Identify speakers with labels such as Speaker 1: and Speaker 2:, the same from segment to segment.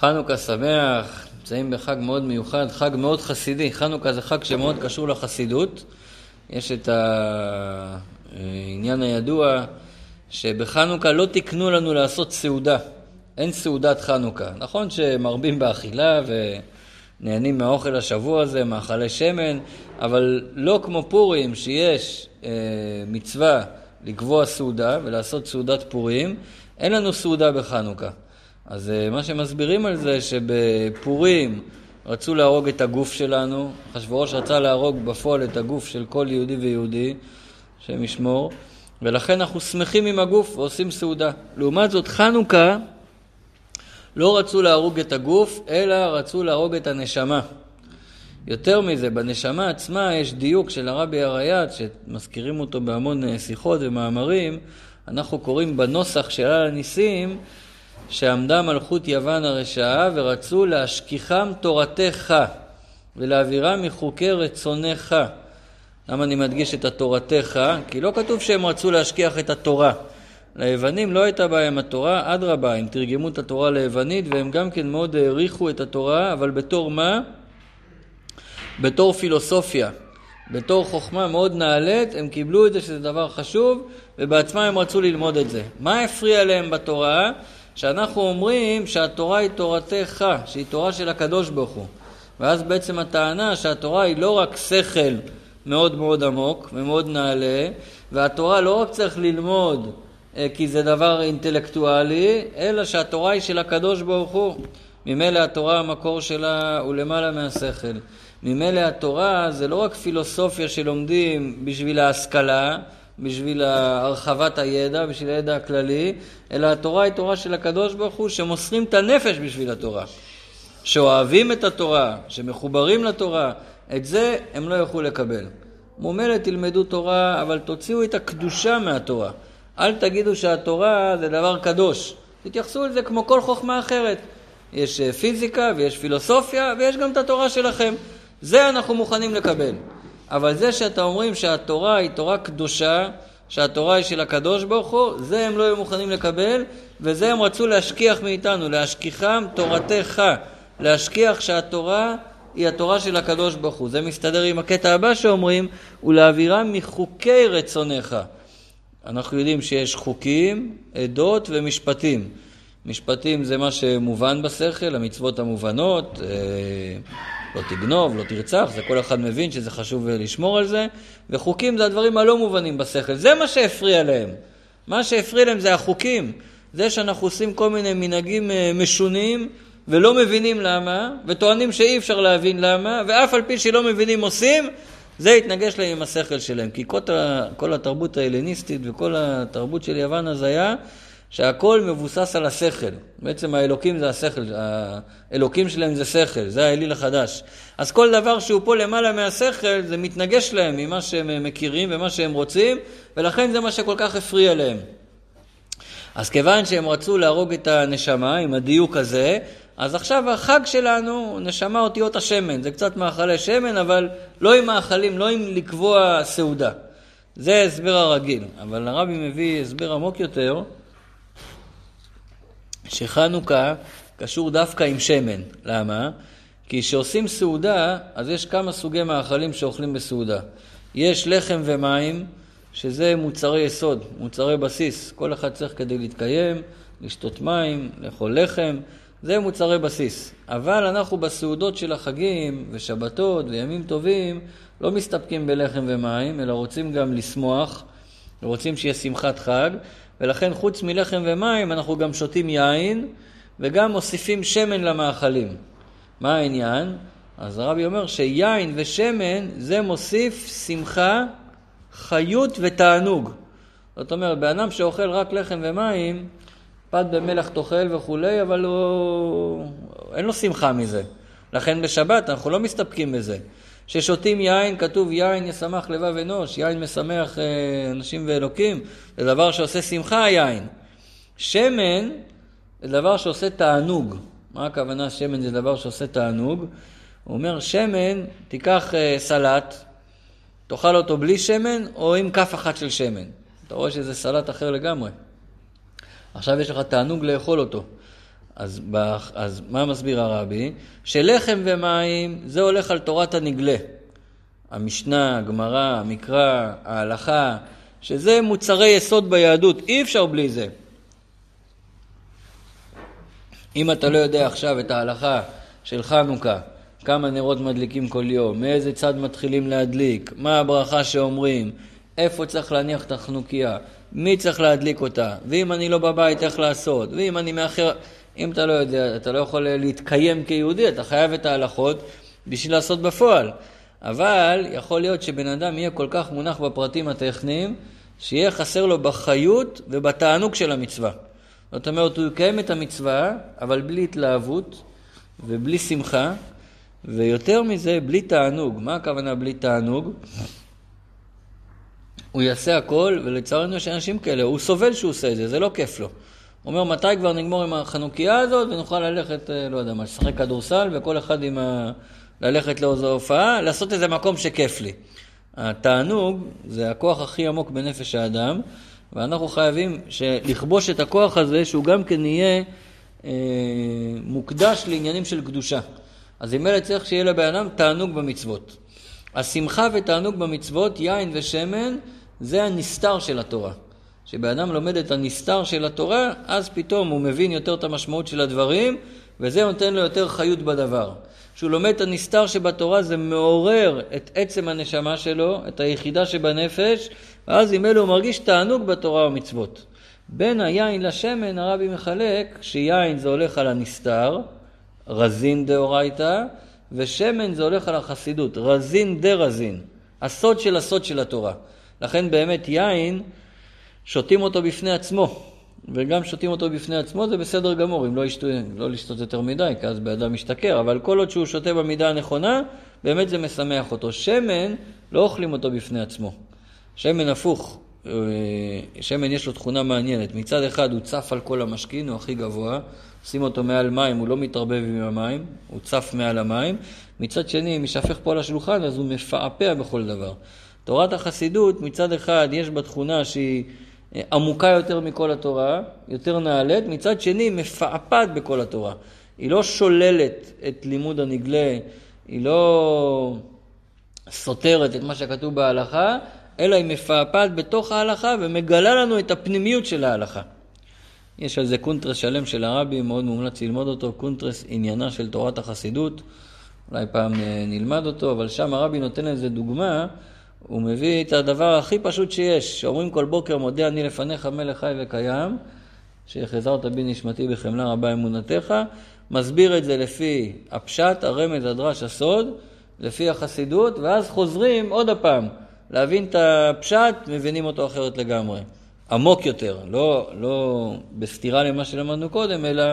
Speaker 1: חנוכה שמח, נמצאים בחג מאוד מיוחד, חג מאוד חסידי. חנוכה זה חג שמאוד קשור לחסידות. יש את העניין הידוע שבחנוכה לא תיקנו לנו לעשות סעודה. אין סעודת חנוכה. נכון שמרבים באכילה ונהנים מהאוכל השבוע הזה, מאכלי שמן, אבל לא כמו פורים, שיש אה, מצווה לקבוע סעודה ולעשות סעודת פורים, אין לנו סעודה בחנוכה. אז אה, מה שמסבירים על זה, שבפורים רצו להרוג את הגוף שלנו, אחשוורוש רצה להרוג בפועל את הגוף של כל יהודי ויהודי, השם ישמור, ולכן אנחנו שמחים עם הגוף ועושים סעודה. לעומת זאת, חנוכה לא רצו להרוג את הגוף, אלא רצו להרוג את הנשמה. יותר מזה, בנשמה עצמה יש דיוק של הרבי הריי"צ, שמזכירים אותו בהמון אה, שיחות ומאמרים, אנחנו קוראים בנוסח של על הניסים, שעמדה מלכות יוון הרשעה ורצו להשכיחם תורתך ולהעבירם מחוקי רצונך. למה אני מדגיש את התורתך? כי לא כתוב שהם רצו להשכיח את התורה. ליוונים לא הייתה בעיה עם התורה, אדרבה, הם תרגמו את התורה ליוונית והם גם כן מאוד העריכו את התורה, אבל בתור מה? בתור פילוסופיה. בתור חוכמה מאוד נעלית, הם קיבלו את זה שזה דבר חשוב, ובעצמם הם רצו ללמוד את זה. מה הפריע להם בתורה? שאנחנו אומרים שהתורה היא תורתך, שהיא תורה של הקדוש ברוך הוא. ואז בעצם הטענה שהתורה היא לא רק שכל מאוד מאוד עמוק ומאוד נעלה, והתורה לא רק צריך ללמוד אה, כי זה דבר אינטלקטואלי, אלא שהתורה היא של הקדוש ברוך הוא. ממילא התורה המקור שלה הוא למעלה מהשכל. ממילא התורה זה לא רק פילוסופיה שלומדים בשביל ההשכלה, בשביל הרחבת הידע, בשביל הידע הכללי, אלא התורה היא תורה של הקדוש ברוך הוא, שמוסרים את הנפש בשביל התורה. שאוהבים את התורה, שמחוברים לתורה, את זה הם לא יוכלו לקבל. מומלת תלמדו תורה, אבל תוציאו את הקדושה מהתורה. אל תגידו שהתורה זה דבר קדוש. תתייחסו לזה כמו כל חוכמה אחרת. יש אה, פיזיקה ויש פילוסופיה ויש גם את התורה שלכם. זה אנחנו מוכנים לקבל. אבל זה שאתה אומרים שהתורה היא תורה קדושה, שהתורה היא של הקדוש ברוך הוא, זה הם לא היו מוכנים לקבל, וזה הם רצו להשכיח מאיתנו, להשכיחם תורתך, להשכיח שהתורה היא התורה של הקדוש ברוך הוא. זה מסתדר עם הקטע הבא שאומרים, ולהעבירם מחוקי רצונך. אנחנו יודעים שיש חוקים, עדות ומשפטים. משפטים זה מה שמובן בשכל, המצוות המובנות, אה, לא תגנוב, לא תרצח, זה כל אחד מבין שזה חשוב לשמור על זה, וחוקים זה הדברים הלא מובנים בשכל, זה מה שהפריע להם. מה שהפריע להם זה החוקים, זה שאנחנו עושים כל מיני מנהגים אה, משונים ולא מבינים למה, וטוענים שאי אפשר להבין למה, ואף על פי שלא מבינים עושים, זה התנגש להם עם השכל שלהם, כי כל התרבות ההלניסטית וכל התרבות של יוון אז היה שהכל מבוסס על השכל. בעצם האלוקים זה השכל, האלוקים שלהם זה שכל, זה האליל החדש. אז כל דבר שהוא פה למעלה מהשכל, זה מתנגש להם ממה שהם מכירים ומה שהם רוצים, ולכן זה מה שכל כך הפריע להם. אז כיוון שהם רצו להרוג את הנשמה עם הדיוק הזה, אז עכשיו החג שלנו, נשמה אותיות השמן. זה קצת מאכלי שמן, אבל לא עם מאכלים, לא עם לקבוע סעודה. זה ההסבר הרגיל. אבל הרבי מביא הסבר עמוק יותר, שחנוכה קשור דווקא עם שמן. למה? כי כשעושים סעודה, אז יש כמה סוגי מאכלים שאוכלים בסעודה. יש לחם ומים, שזה מוצרי יסוד, מוצרי בסיס. כל אחד צריך כדי להתקיים, לשתות מים, לאכול לחם, זה מוצרי בסיס. אבל אנחנו בסעודות של החגים ושבתות וימים טובים לא מסתפקים בלחם ומים, אלא רוצים גם לשמוח, ורוצים שיהיה שמחת חג, ולכן חוץ מלחם ומים אנחנו גם שותים יין וגם מוסיפים שמן למאכלים. מה העניין? אז הרבי אומר שיין ושמן זה מוסיף שמחה, חיות ותענוג. זאת אומרת, בן אדם שאוכל רק לחם ומים, פת במלח תאכל וכולי, אבל הוא... אין לו שמחה מזה. לכן בשבת אנחנו לא מסתפקים בזה. כששותים יין, כתוב יין ישמח לבב אנוש, יין משמח אה, אנשים ואלוקים, זה דבר שעושה שמחה היין. שמן זה דבר שעושה תענוג. מה הכוונה שמן זה דבר שעושה תענוג? הוא אומר שמן, תיקח אה, סלט, תאכל אותו בלי שמן או עם כף אחת של שמן. אתה רואה שזה סלט אחר לגמרי. עכשיו יש לך תענוג לאכול אותו. אז, אז מה מסביר הרבי? שלחם ומים זה הולך על תורת הנגלה. המשנה, הגמרא, המקרא, ההלכה, שזה מוצרי יסוד ביהדות, אי אפשר בלי זה. אם אתה לא יודע עכשיו את ההלכה של חנוכה, כמה נרות מדליקים כל יום, מאיזה צד מתחילים להדליק, מה הברכה שאומרים, איפה צריך להניח את החנוכיה, מי צריך להדליק אותה, ואם אני לא בבית, איך לעשות, ואם אני מאחר... אם אתה לא יודע, אתה לא יכול להתקיים כיהודי, אתה חייב את ההלכות בשביל לעשות בפועל. אבל יכול להיות שבן אדם יהיה כל כך מונח בפרטים הטכניים, שיהיה חסר לו בחיות ובתענוג של המצווה. זאת אומרת, הוא יקיים את המצווה, אבל בלי התלהבות ובלי שמחה, ויותר מזה, בלי תענוג. מה הכוונה בלי תענוג? הוא יעשה הכל, ולצערנו יש אנשים כאלה, הוא סובל שהוא עושה את זה, זה לא כיף לו. אומר, מתי כבר נגמור עם החנוכיה הזאת, ונוכל ללכת, אה, לא יודע מה, לשחק כדורסל, וכל אחד עם ה... ללכת לאיזו הופעה, לעשות איזה מקום שכיף לי. התענוג זה הכוח הכי עמוק בנפש האדם, ואנחנו חייבים לכבוש את הכוח הזה, שהוא גם כן יהיה אה, מוקדש לעניינים של קדושה. אז אם אלה צריך שיהיה לבן אדם תענוג במצוות. השמחה ותענוג במצוות, יין ושמן, זה הנסתר של התורה. כשבן אדם לומד את הנסתר של התורה, אז פתאום הוא מבין יותר את המשמעות של הדברים, וזה נותן לו יותר חיות בדבר. כשהוא לומד את הנסתר שבתורה, זה מעורר את עצם הנשמה שלו, את היחידה שבנפש, ואז עם אלו הוא מרגיש תענוג בתורה ומצוות. בין היין לשמן הרבי מחלק שיין זה הולך על הנסתר, רזין דאורייתא, ושמן זה הולך על החסידות, רזין דרזין, הסוד של הסוד של התורה. לכן באמת יין, שותים אותו בפני עצמו, וגם שותים אותו בפני עצמו זה בסדר גמור, אם לא, ישתו, לא לשתות יותר מדי, כי אז באדם משתכר, אבל כל עוד שהוא שותה במידה הנכונה, באמת זה משמח אותו. שמן, לא אוכלים אותו בפני עצמו. שמן הפוך, אה, שמן יש לו תכונה מעניינת. מצד אחד הוא צף על כל המשכין, הוא הכי גבוה, שים אותו מעל מים, הוא לא מתערבב עם המים, הוא צף מעל המים. מצד שני, אם יישפך פה על השולחן, אז הוא מפעפע בכל דבר. תורת החסידות, מצד אחד, יש בה תכונה שהיא עמוקה יותר מכל התורה, יותר נעלית, מצד שני, מפעפעת בכל התורה. היא לא שוללת את לימוד הנגלה, היא לא סותרת את מה שכתוב בהלכה, אלא היא מפעפעת בתוך ההלכה ומגלה לנו את הפנימיות של ההלכה. יש על זה קונטרס שלם של הרבי, מאוד מומלץ ללמוד אותו, קונטרס עניינה של תורת החסידות. אולי פעם אה, נלמד אותו, אבל שם הרבי נותן לזה דוגמה, הוא מביא את הדבר הכי פשוט שיש, שאומרים כל בוקר, מודה אני לפניך מלך חי וקיים, שחזרת בי נשמתי בחמלה רבה אמונתך, מסביר את זה לפי הפשט, הרמז, הדרש, הסוד, לפי החסידות, ואז חוזרים עוד הפעם להבין את הפשט, מבינים אותו אחרת לגמרי. עמוק יותר, לא, לא בסתירה למה שלמדנו קודם, אלא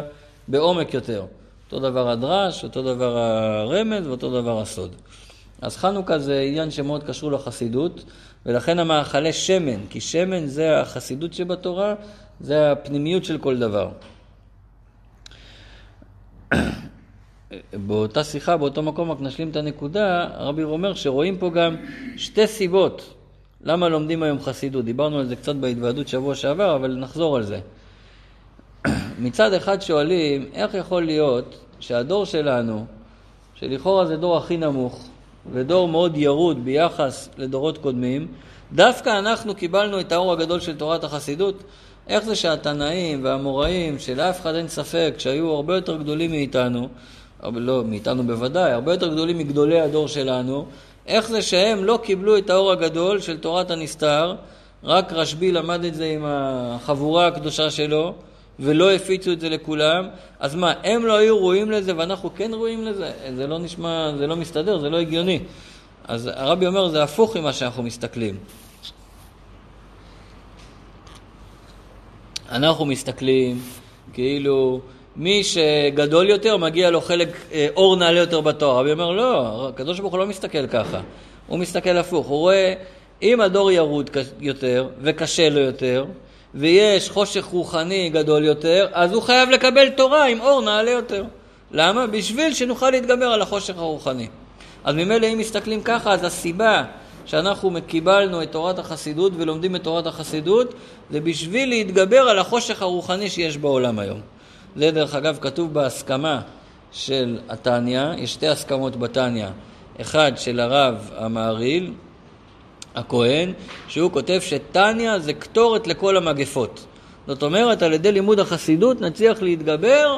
Speaker 1: בעומק יותר. אותו דבר הדרש, אותו דבר הרמז ואותו דבר הסוד. אז חנוכה זה עניין שמאוד קשור לחסידות, ולכן המאכלי שמן, כי שמן זה החסידות שבתורה, זה הפנימיות של כל דבר. באותה שיחה, באותו מקום, רק נשלים את הנקודה, הרבי אומר שרואים פה גם שתי סיבות למה לומדים היום חסידות. דיברנו על זה קצת בהתוועדות שבוע שעבר, אבל נחזור על זה. מצד אחד שואלים, איך יכול להיות שהדור שלנו, שלכאורה זה דור הכי נמוך, ודור מאוד ירוד ביחס לדורות קודמים, דווקא אנחנו קיבלנו את האור הגדול של תורת החסידות. איך זה שהתנאים והאמוראים, שלאף אחד אין ספק, שהיו הרבה יותר גדולים מאיתנו, לא, מאיתנו בוודאי, הרבה יותר גדולים מגדולי הדור שלנו, איך זה שהם לא קיבלו את האור הגדול של תורת הנסתר, רק רשב"י למד את זה עם החבורה הקדושה שלו, ולא הפיצו את זה לכולם, אז מה, הם לא היו ראויים לזה ואנחנו כן ראויים לזה? זה לא נשמע, זה לא מסתדר, זה לא הגיוני. אז הרבי אומר, זה הפוך ממה שאנחנו מסתכלים. אנחנו מסתכלים כאילו מי שגדול יותר, מגיע לו חלק אה, אור נעלה יותר בתואר. רבי אומר, לא, הקדוש ברוך הוא לא מסתכל ככה. הוא מסתכל הפוך. הוא רואה, אם הדור ירוד יותר וקשה לו יותר, ויש חושך רוחני גדול יותר, אז הוא חייב לקבל תורה עם אור נעלה יותר. למה? בשביל שנוכל להתגבר על החושך הרוחני. אז ממילא אם מסתכלים ככה, אז הסיבה שאנחנו קיבלנו את תורת החסידות ולומדים את תורת החסידות, זה בשביל להתגבר על החושך הרוחני שיש בעולם היום. זה דרך אגב כתוב בהסכמה של התניא, יש שתי הסכמות בתניא, אחד של הרב המעריל, הכהן, שהוא כותב שתניא זה קטורת לכל המגפות. זאת אומרת, על ידי לימוד החסידות נצליח להתגבר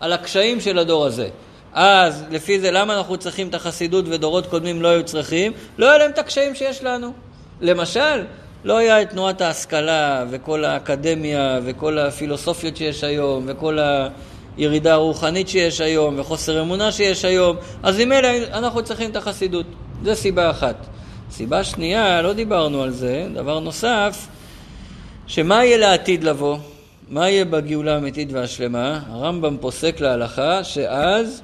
Speaker 1: על הקשיים של הדור הזה. אז לפי זה למה אנחנו צריכים את החסידות ודורות קודמים לא היו צריכים? לא היה להם את הקשיים שיש לנו. למשל, לא היה את תנועת ההשכלה וכל האקדמיה וכל הפילוסופיות שיש היום וכל הירידה הרוחנית שיש היום וחוסר אמונה שיש היום, אז עם אלה אנחנו צריכים את החסידות. זו סיבה אחת. סיבה שנייה, לא דיברנו על זה, דבר נוסף, שמה יהיה לעתיד לבוא? מה יהיה בגאולה האמיתית והשלמה? הרמב"ם פוסק להלכה שאז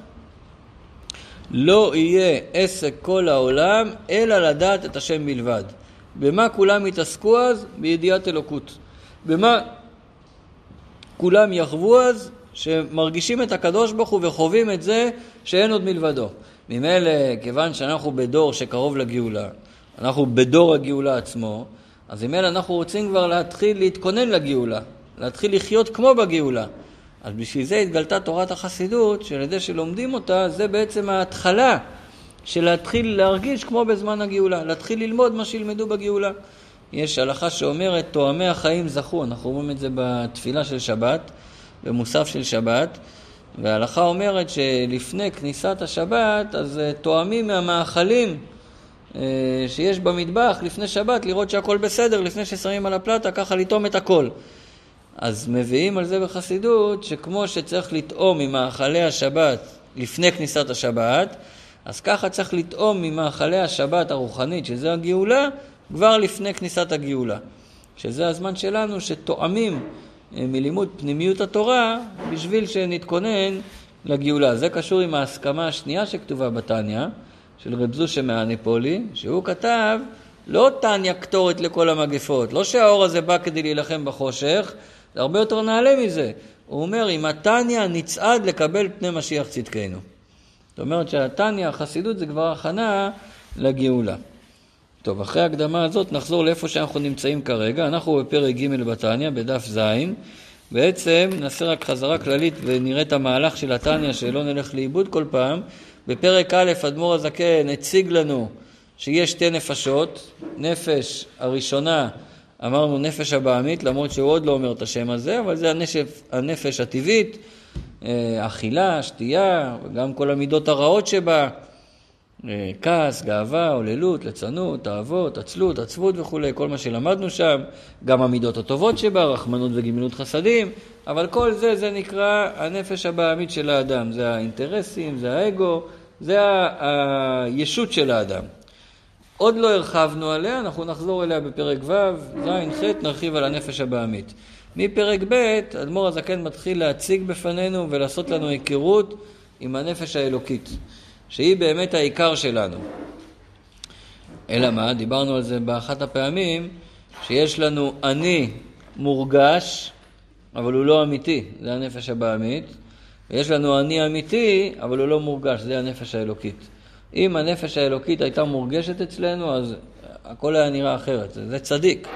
Speaker 1: לא יהיה עסק כל העולם אלא לדעת את השם בלבד. במה כולם יתעסקו אז? בידיעת אלוקות. במה כולם יחוו אז? שמרגישים את הקדוש ברוך הוא וחווים את זה שאין עוד מלבדו. ממילא, כיוון שאנחנו בדור שקרוב לגאולה, אנחנו בדור הגאולה עצמו, אז ממילא אנחנו רוצים כבר להתחיל להתכונן לגאולה, להתחיל לחיות כמו בגאולה. אז בשביל זה התגלתה תורת החסידות, שעל ידי שלומדים אותה, זה בעצם ההתחלה של להתחיל להרגיש כמו בזמן הגאולה, להתחיל ללמוד מה שילמדו בגאולה. יש הלכה שאומרת, תואמי החיים זכו, אנחנו אומרים את זה בתפילה של שבת, במוסף של שבת, וההלכה אומרת שלפני כניסת השבת, אז תואמים מהמאכלים אה, שיש במטבח לפני שבת, לראות שהכל בסדר, לפני ששמים על הפלטה, ככה לטעום את הכל. אז מביאים על זה בחסידות, שכמו שצריך לטעום ממאכלי השבת לפני כניסת השבת, אז ככה צריך לטעום ממאכלי השבת הרוחנית, שזה הגאולה, כבר לפני כניסת הגאולה. שזה הזמן שלנו שטועמים אה, מלימוד פנימיות התורה בשביל שנתכונן לגאולה. זה קשור עם ההסכמה השנייה שכתובה בתניא, של רב זושה מהניפולי, שהוא כתב לא תניא קטורת לכל המגפות, לא שהאור הזה בא כדי להילחם בחושך, זה הרבה יותר נעלה מזה. הוא אומר, אם התניא נצעד לקבל פני משיח צדקנו. זאת אומרת שהתניא, החסידות, זה כבר הכנה לגאולה. טוב, אחרי ההקדמה הזאת נחזור לאיפה שאנחנו נמצאים כרגע. אנחנו בפרק ג' בתניא, בדף ז'. בעצם נעשה רק חזרה כללית ונראה את המהלך של התניא, שלא נלך לאיבוד כל פעם. בפרק א', אדמו"ר הזקן הציג לנו שיש שתי נפשות. נפש הראשונה, אמרנו נפש הבעמית, למרות שהוא עוד לא אומר את השם הזה, אבל זה הנפש, הנפש הטבעית, אה, אכילה, שתייה, וגם כל המידות הרעות שבה. אה, כעס, גאווה, הוללות, ליצנות, תאוות, עצלות, עצבות וכולי, כל מה שלמדנו שם, גם המידות הטובות שבה, רחמנות וגמילות חסדים, אבל כל זה, זה נקרא הנפש הבעמית של האדם, זה האינטרסים, זה האגו, זה הישות של האדם. עוד לא הרחבנו עליה, אנחנו נחזור אליה בפרק ו', ז', ח', נרחיב על הנפש הבעמית. מפרק ב', אדמו"ר הזקן מתחיל להציג בפנינו ולעשות לנו היכרות עם הנפש האלוקית. שהיא באמת העיקר שלנו. אלא מה? דיברנו על זה באחת הפעמים, שיש לנו אני מורגש, אבל הוא לא אמיתי, זה הנפש הבעמית, ויש לנו אני אמיתי, אבל הוא לא מורגש, זה הנפש האלוקית. אם הנפש האלוקית הייתה מורגשת אצלנו, אז הכל היה נראה אחרת. זה צדיק.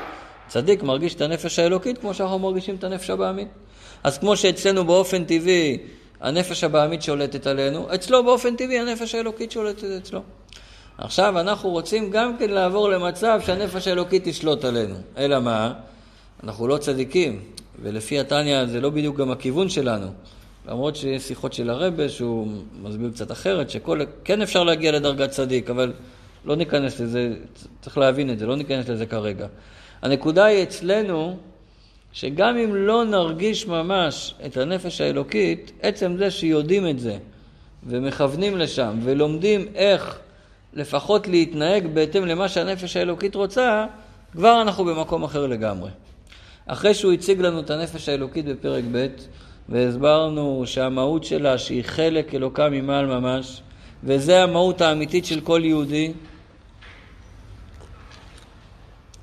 Speaker 1: צדיק מרגיש את הנפש האלוקית כמו שאנחנו מרגישים את הנפש הבעמית. אז כמו שאצלנו באופן טבעי הנפש הבעמית שולטת עלינו, אצלו באופן טבעי הנפש האלוקית שולטת אצלו. עכשיו אנחנו רוצים גם כן לעבור למצב שהנפש האלוקית תשלוט עלינו. אלא מה? אנחנו לא צדיקים, ולפי התניא זה לא בדיוק גם הכיוון שלנו. למרות שיש שיחות של הרבה שהוא מסביר קצת אחרת, שכן אפשר להגיע לדרגת צדיק, אבל לא ניכנס לזה, צריך להבין את זה, לא ניכנס לזה כרגע. הנקודה היא אצלנו, שגם אם לא נרגיש ממש את הנפש האלוקית, עצם זה שיודעים את זה ומכוונים לשם ולומדים איך לפחות להתנהג בהתאם למה שהנפש האלוקית רוצה, כבר אנחנו במקום אחר לגמרי. אחרי שהוא הציג לנו את הנפש האלוקית בפרק ב' והסברנו שהמהות שלה שהיא חלק אלוקה ממעל ממש וזה המהות האמיתית של כל יהודי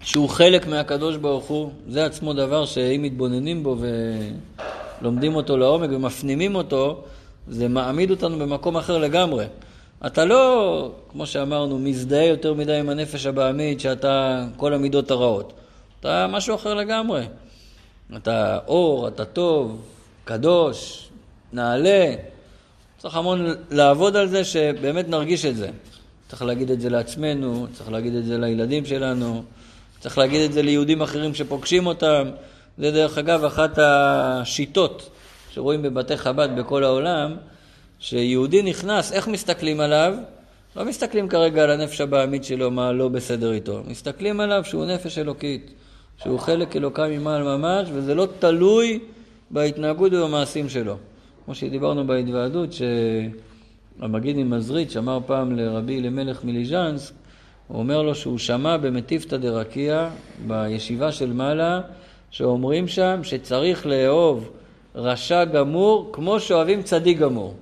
Speaker 1: שהוא חלק מהקדוש ברוך הוא, זה עצמו דבר שאם מתבוננים בו ולומדים אותו לעומק ומפנימים אותו, זה מעמיד אותנו במקום אחר לגמרי. אתה לא, כמו שאמרנו, מזדהה יותר מדי עם הנפש הבעמית, שאתה כל המידות הרעות. אתה משהו אחר לגמרי. אתה אור, אתה טוב, קדוש, נעלה, צריך המון לעבוד על זה שבאמת נרגיש את זה. צריך להגיד את זה לעצמנו, צריך להגיד את זה לילדים שלנו, צריך להגיד את זה ליהודים אחרים שפוגשים אותם. זה דרך אגב אחת השיטות שרואים בבתי חב"ד בכל העולם, שיהודי נכנס, איך מסתכלים עליו? לא מסתכלים כרגע על הנפש הבעמית שלו, מה לא בסדר איתו. מסתכלים עליו שהוא נפש אלוקית, שהוא חלק אלוקה ממעל ממש, וזה לא תלוי בהתנהגות ובמעשים שלו. כמו שדיברנו בהתוועדות, שהמגיד ממזריץ' אמר פעם לרבי אלימלך מליז'נסק, הוא אומר לו שהוא שמע במטיפתא דרקיע, בישיבה של מעלה, שאומרים שם שצריך לאהוב רשע גמור כמו שאוהבים צדיק גמור.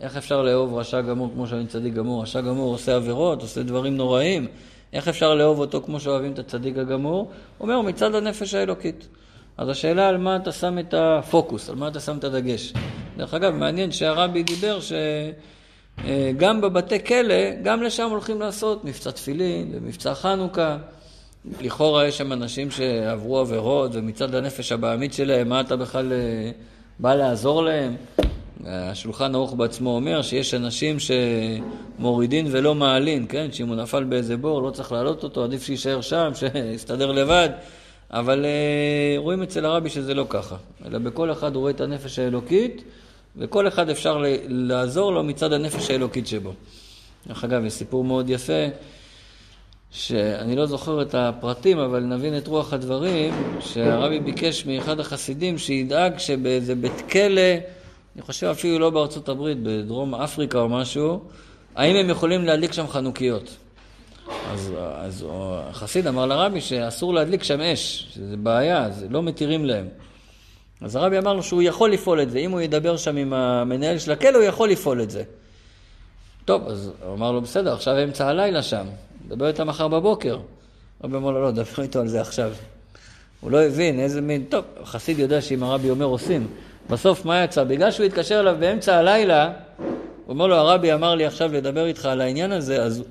Speaker 1: איך אפשר לאהוב רשע גמור כמו שאוהבים צדיק גמור? רשע גמור עושה עבירות, עושה דברים נוראים. איך אפשר לאהוב אותו כמו שאוהבים את הצדיק הגמור? הוא אומר, מצד הנפש האלוקית. אז השאלה על מה אתה שם את הפוקוס, על מה אתה שם את הדגש. דרך אגב, מעניין שהרבי דיבר שגם בבתי כלא, גם לשם הולכים לעשות מבצע תפילין ומבצע חנוכה. לכאורה יש שם אנשים שעברו עבירות, ומצד הנפש הבעמית שלהם, מה אתה בכלל אה, בא לעזור להם? השולחן ערוך בעצמו אומר שיש אנשים שמורידין ולא מעלין, כן? שאם הוא נפל באיזה בור לא צריך להעלות אותו, עדיף שיישאר שם, שיסתדר לבד. אבל אה, רואים אצל הרבי שזה לא ככה, אלא בכל אחד הוא רואה את הנפש האלוקית, וכל אחד אפשר לעזור לו מצד הנפש האלוקית שבו. דרך אגב, יש סיפור מאוד יפה, שאני לא זוכר את הפרטים, אבל נבין את רוח הדברים, שהרבי ביקש מאחד החסידים שידאג שבאיזה בית כלא, אני חושב אפילו לא בארצות הברית, בדרום אפריקה או משהו, האם הם יכולים להדליק שם חנוכיות. אז, אז החסיד אמר לרבי שאסור להדליק שם אש, שזה בעיה, זה לא מתירים להם. אז הרבי אמר לו שהוא יכול לפעול את זה, אם הוא ידבר שם עם המנהל של הכלא, הוא יכול לפעול את זה. טוב, אז הוא אמר לו, בסדר, עכשיו אמצע הלילה שם, דבר איתה מחר בבוקר. הרבי אמר לו, לא, דבר איתו על זה עכשיו. הוא לא הבין איזה מין, טוב, חסיד יודע שאם הרבי אומר עושים. בסוף מה יצא? בגלל שהוא התקשר אליו באמצע הלילה, הוא אומר לו, הרבי אמר לי עכשיו לדבר איתך על העניין הזה, אז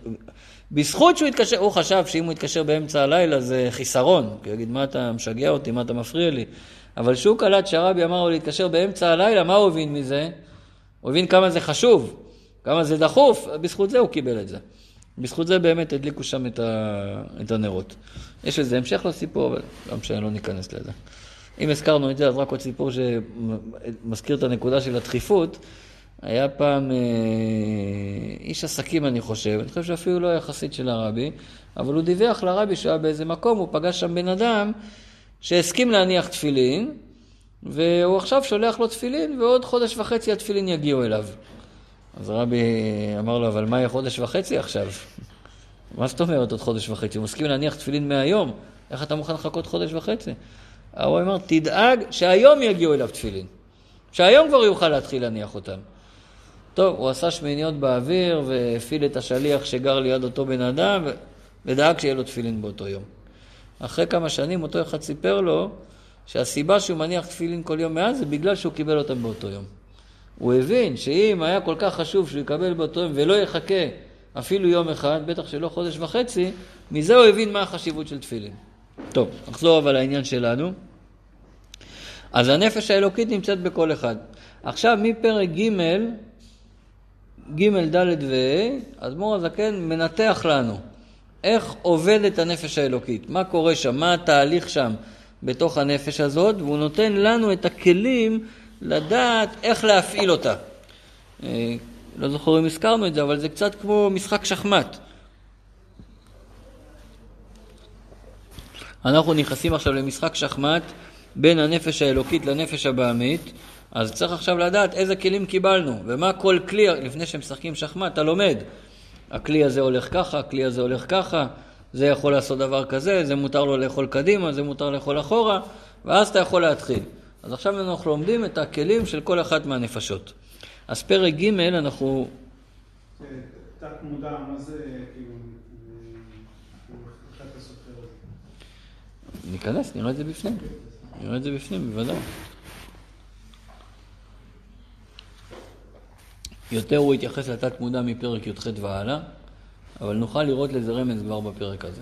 Speaker 1: בזכות שהוא התקשר, הוא חשב שאם הוא יתקשר באמצע הלילה זה חיסרון, כי הוא יגיד, מה אתה משגע אותי, מה אתה מפריע לי? אבל כשהוא קלט שהרבי אמר לו להתקשר באמצע הלילה, מה הוא הבין מזה? הוא הבין כמה זה חשוב, כמה זה דחוף, בזכות זה הוא קיבל את זה. בזכות זה באמת הדליקו שם את, ה... את הנרות. יש לזה המשך לסיפור, אבל לא משנה, לא ניכנס לזה. אם הזכרנו את זה, אז רק עוד סיפור שמזכיר את הנקודה של הדחיפות. היה פעם אה, איש עסקים, אני חושב, אני חושב שאפילו לא היה חסיד של הרבי, אבל הוא דיווח לרבי שהיה באיזה מקום, הוא פגש שם בן אדם שהסכים להניח תפילין, והוא עכשיו שולח לו תפילין, ועוד חודש וחצי התפילין יגיעו אליו. אז הרבי אמר לו, אבל מה יהיה חודש וחצי עכשיו? מה זאת אומרת עוד חודש וחצי? הוא מסכים להניח תפילין מהיום, איך אתה מוכן לחכות חודש וחצי? הוא אמר, תדאג שהיום יגיעו אליו תפילין. שהיום כבר יוכל להתחיל להניח אותם. טוב, הוא עשה שמיניות באוויר והפעיל את השליח שגר ליד אותו בן אדם ודאג שיהיה לו תפילין באותו יום. אחרי כמה שנים אותו אחד סיפר לו שהסיבה שהוא מניח תפילין כל יום מאז זה בגלל שהוא קיבל אותם באותו יום. הוא הבין שאם היה כל כך חשוב שהוא יקבל באותו יום ולא יחכה אפילו יום אחד, בטח שלא חודש וחצי, מזה הוא הבין מה החשיבות של תפילין. טוב, נחזור אבל לעניין שלנו. אז הנפש האלוקית נמצאת בכל אחד. עכשיו מפרק ג' ג', ד' וה', אדמו"ר הזקן מנתח לנו איך עובדת הנפש האלוקית, מה קורה שם, מה התהליך שם בתוך הנפש הזאת, והוא נותן לנו את הכלים לדעת איך להפעיל אותה. אה, לא זוכר אם הזכרנו את זה, אבל זה קצת כמו משחק שחמט. אנחנו נכנסים עכשיו למשחק שחמט בין הנפש האלוקית לנפש הבעמית, אז צריך עכשיו לדעת איזה כלים קיבלנו, ומה כל כלי, לפני שמשחקים שחמט, אתה לומד. הכלי הזה הולך ככה, הכלי הזה הולך ככה, זה יכול לעשות דבר כזה, זה מותר לו לאכול קדימה, זה מותר לאכול אחורה, ואז אתה יכול להתחיל. אז עכשיו אנחנו לומדים את הכלים של כל אחת מהנפשות. אז פרק ג' אנחנו...
Speaker 2: תת מודע, מה זה כאילו...
Speaker 1: ניכנס, נראה את זה בפנים. נראה את זה בפנים, בוודאי. יותר הוא יתייחס לתת מודע מפרק י"ח והלאה, אבל נוכל לראות לזה רמז כבר בפרק הזה.